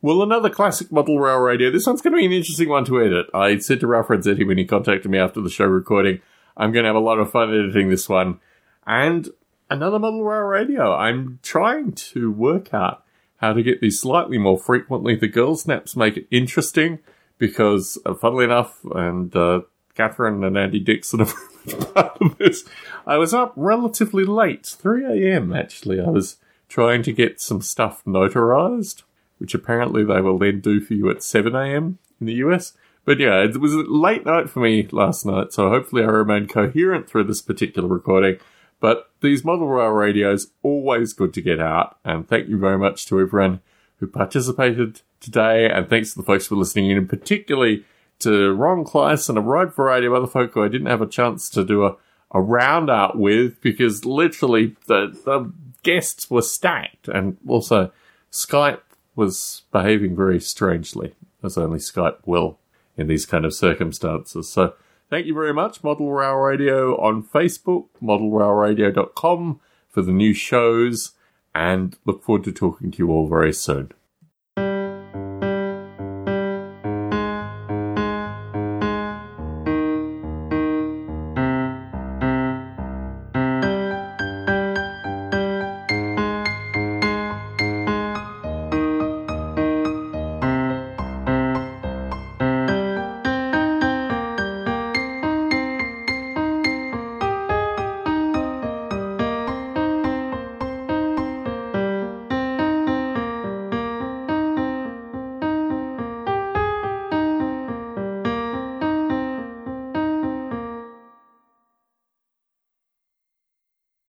Well, another classic model rail radio. This one's going to be an interesting one to edit. I said to Ralph Renzetti when he contacted me after the show recording, I'm going to have a lot of fun editing this one. And another model rail radio. I'm trying to work out how to get these slightly more frequently. The girl snaps make it interesting because, uh, funnily enough, and uh, Catherine and Andy Dixon are *laughs* part of this. I was up relatively late, 3 a.m. actually. I was trying to get some stuff notarized which apparently they will then do for you at 7 a.m. in the US. But yeah, it was a late night for me last night, so hopefully I remain coherent through this particular recording. But these model rail radios, always good to get out, and thank you very much to everyone who participated today, and thanks to the folks for listening in, and particularly to Ron Kleiss and a wide variety of other folk who I didn't have a chance to do a, a round out with because literally the, the guests were stacked, and also Skype was behaving very strangely, as only Skype will in these kind of circumstances. So thank you very much, Model Rail Radio on Facebook, modelrailradio.com for the new shows, and look forward to talking to you all very soon.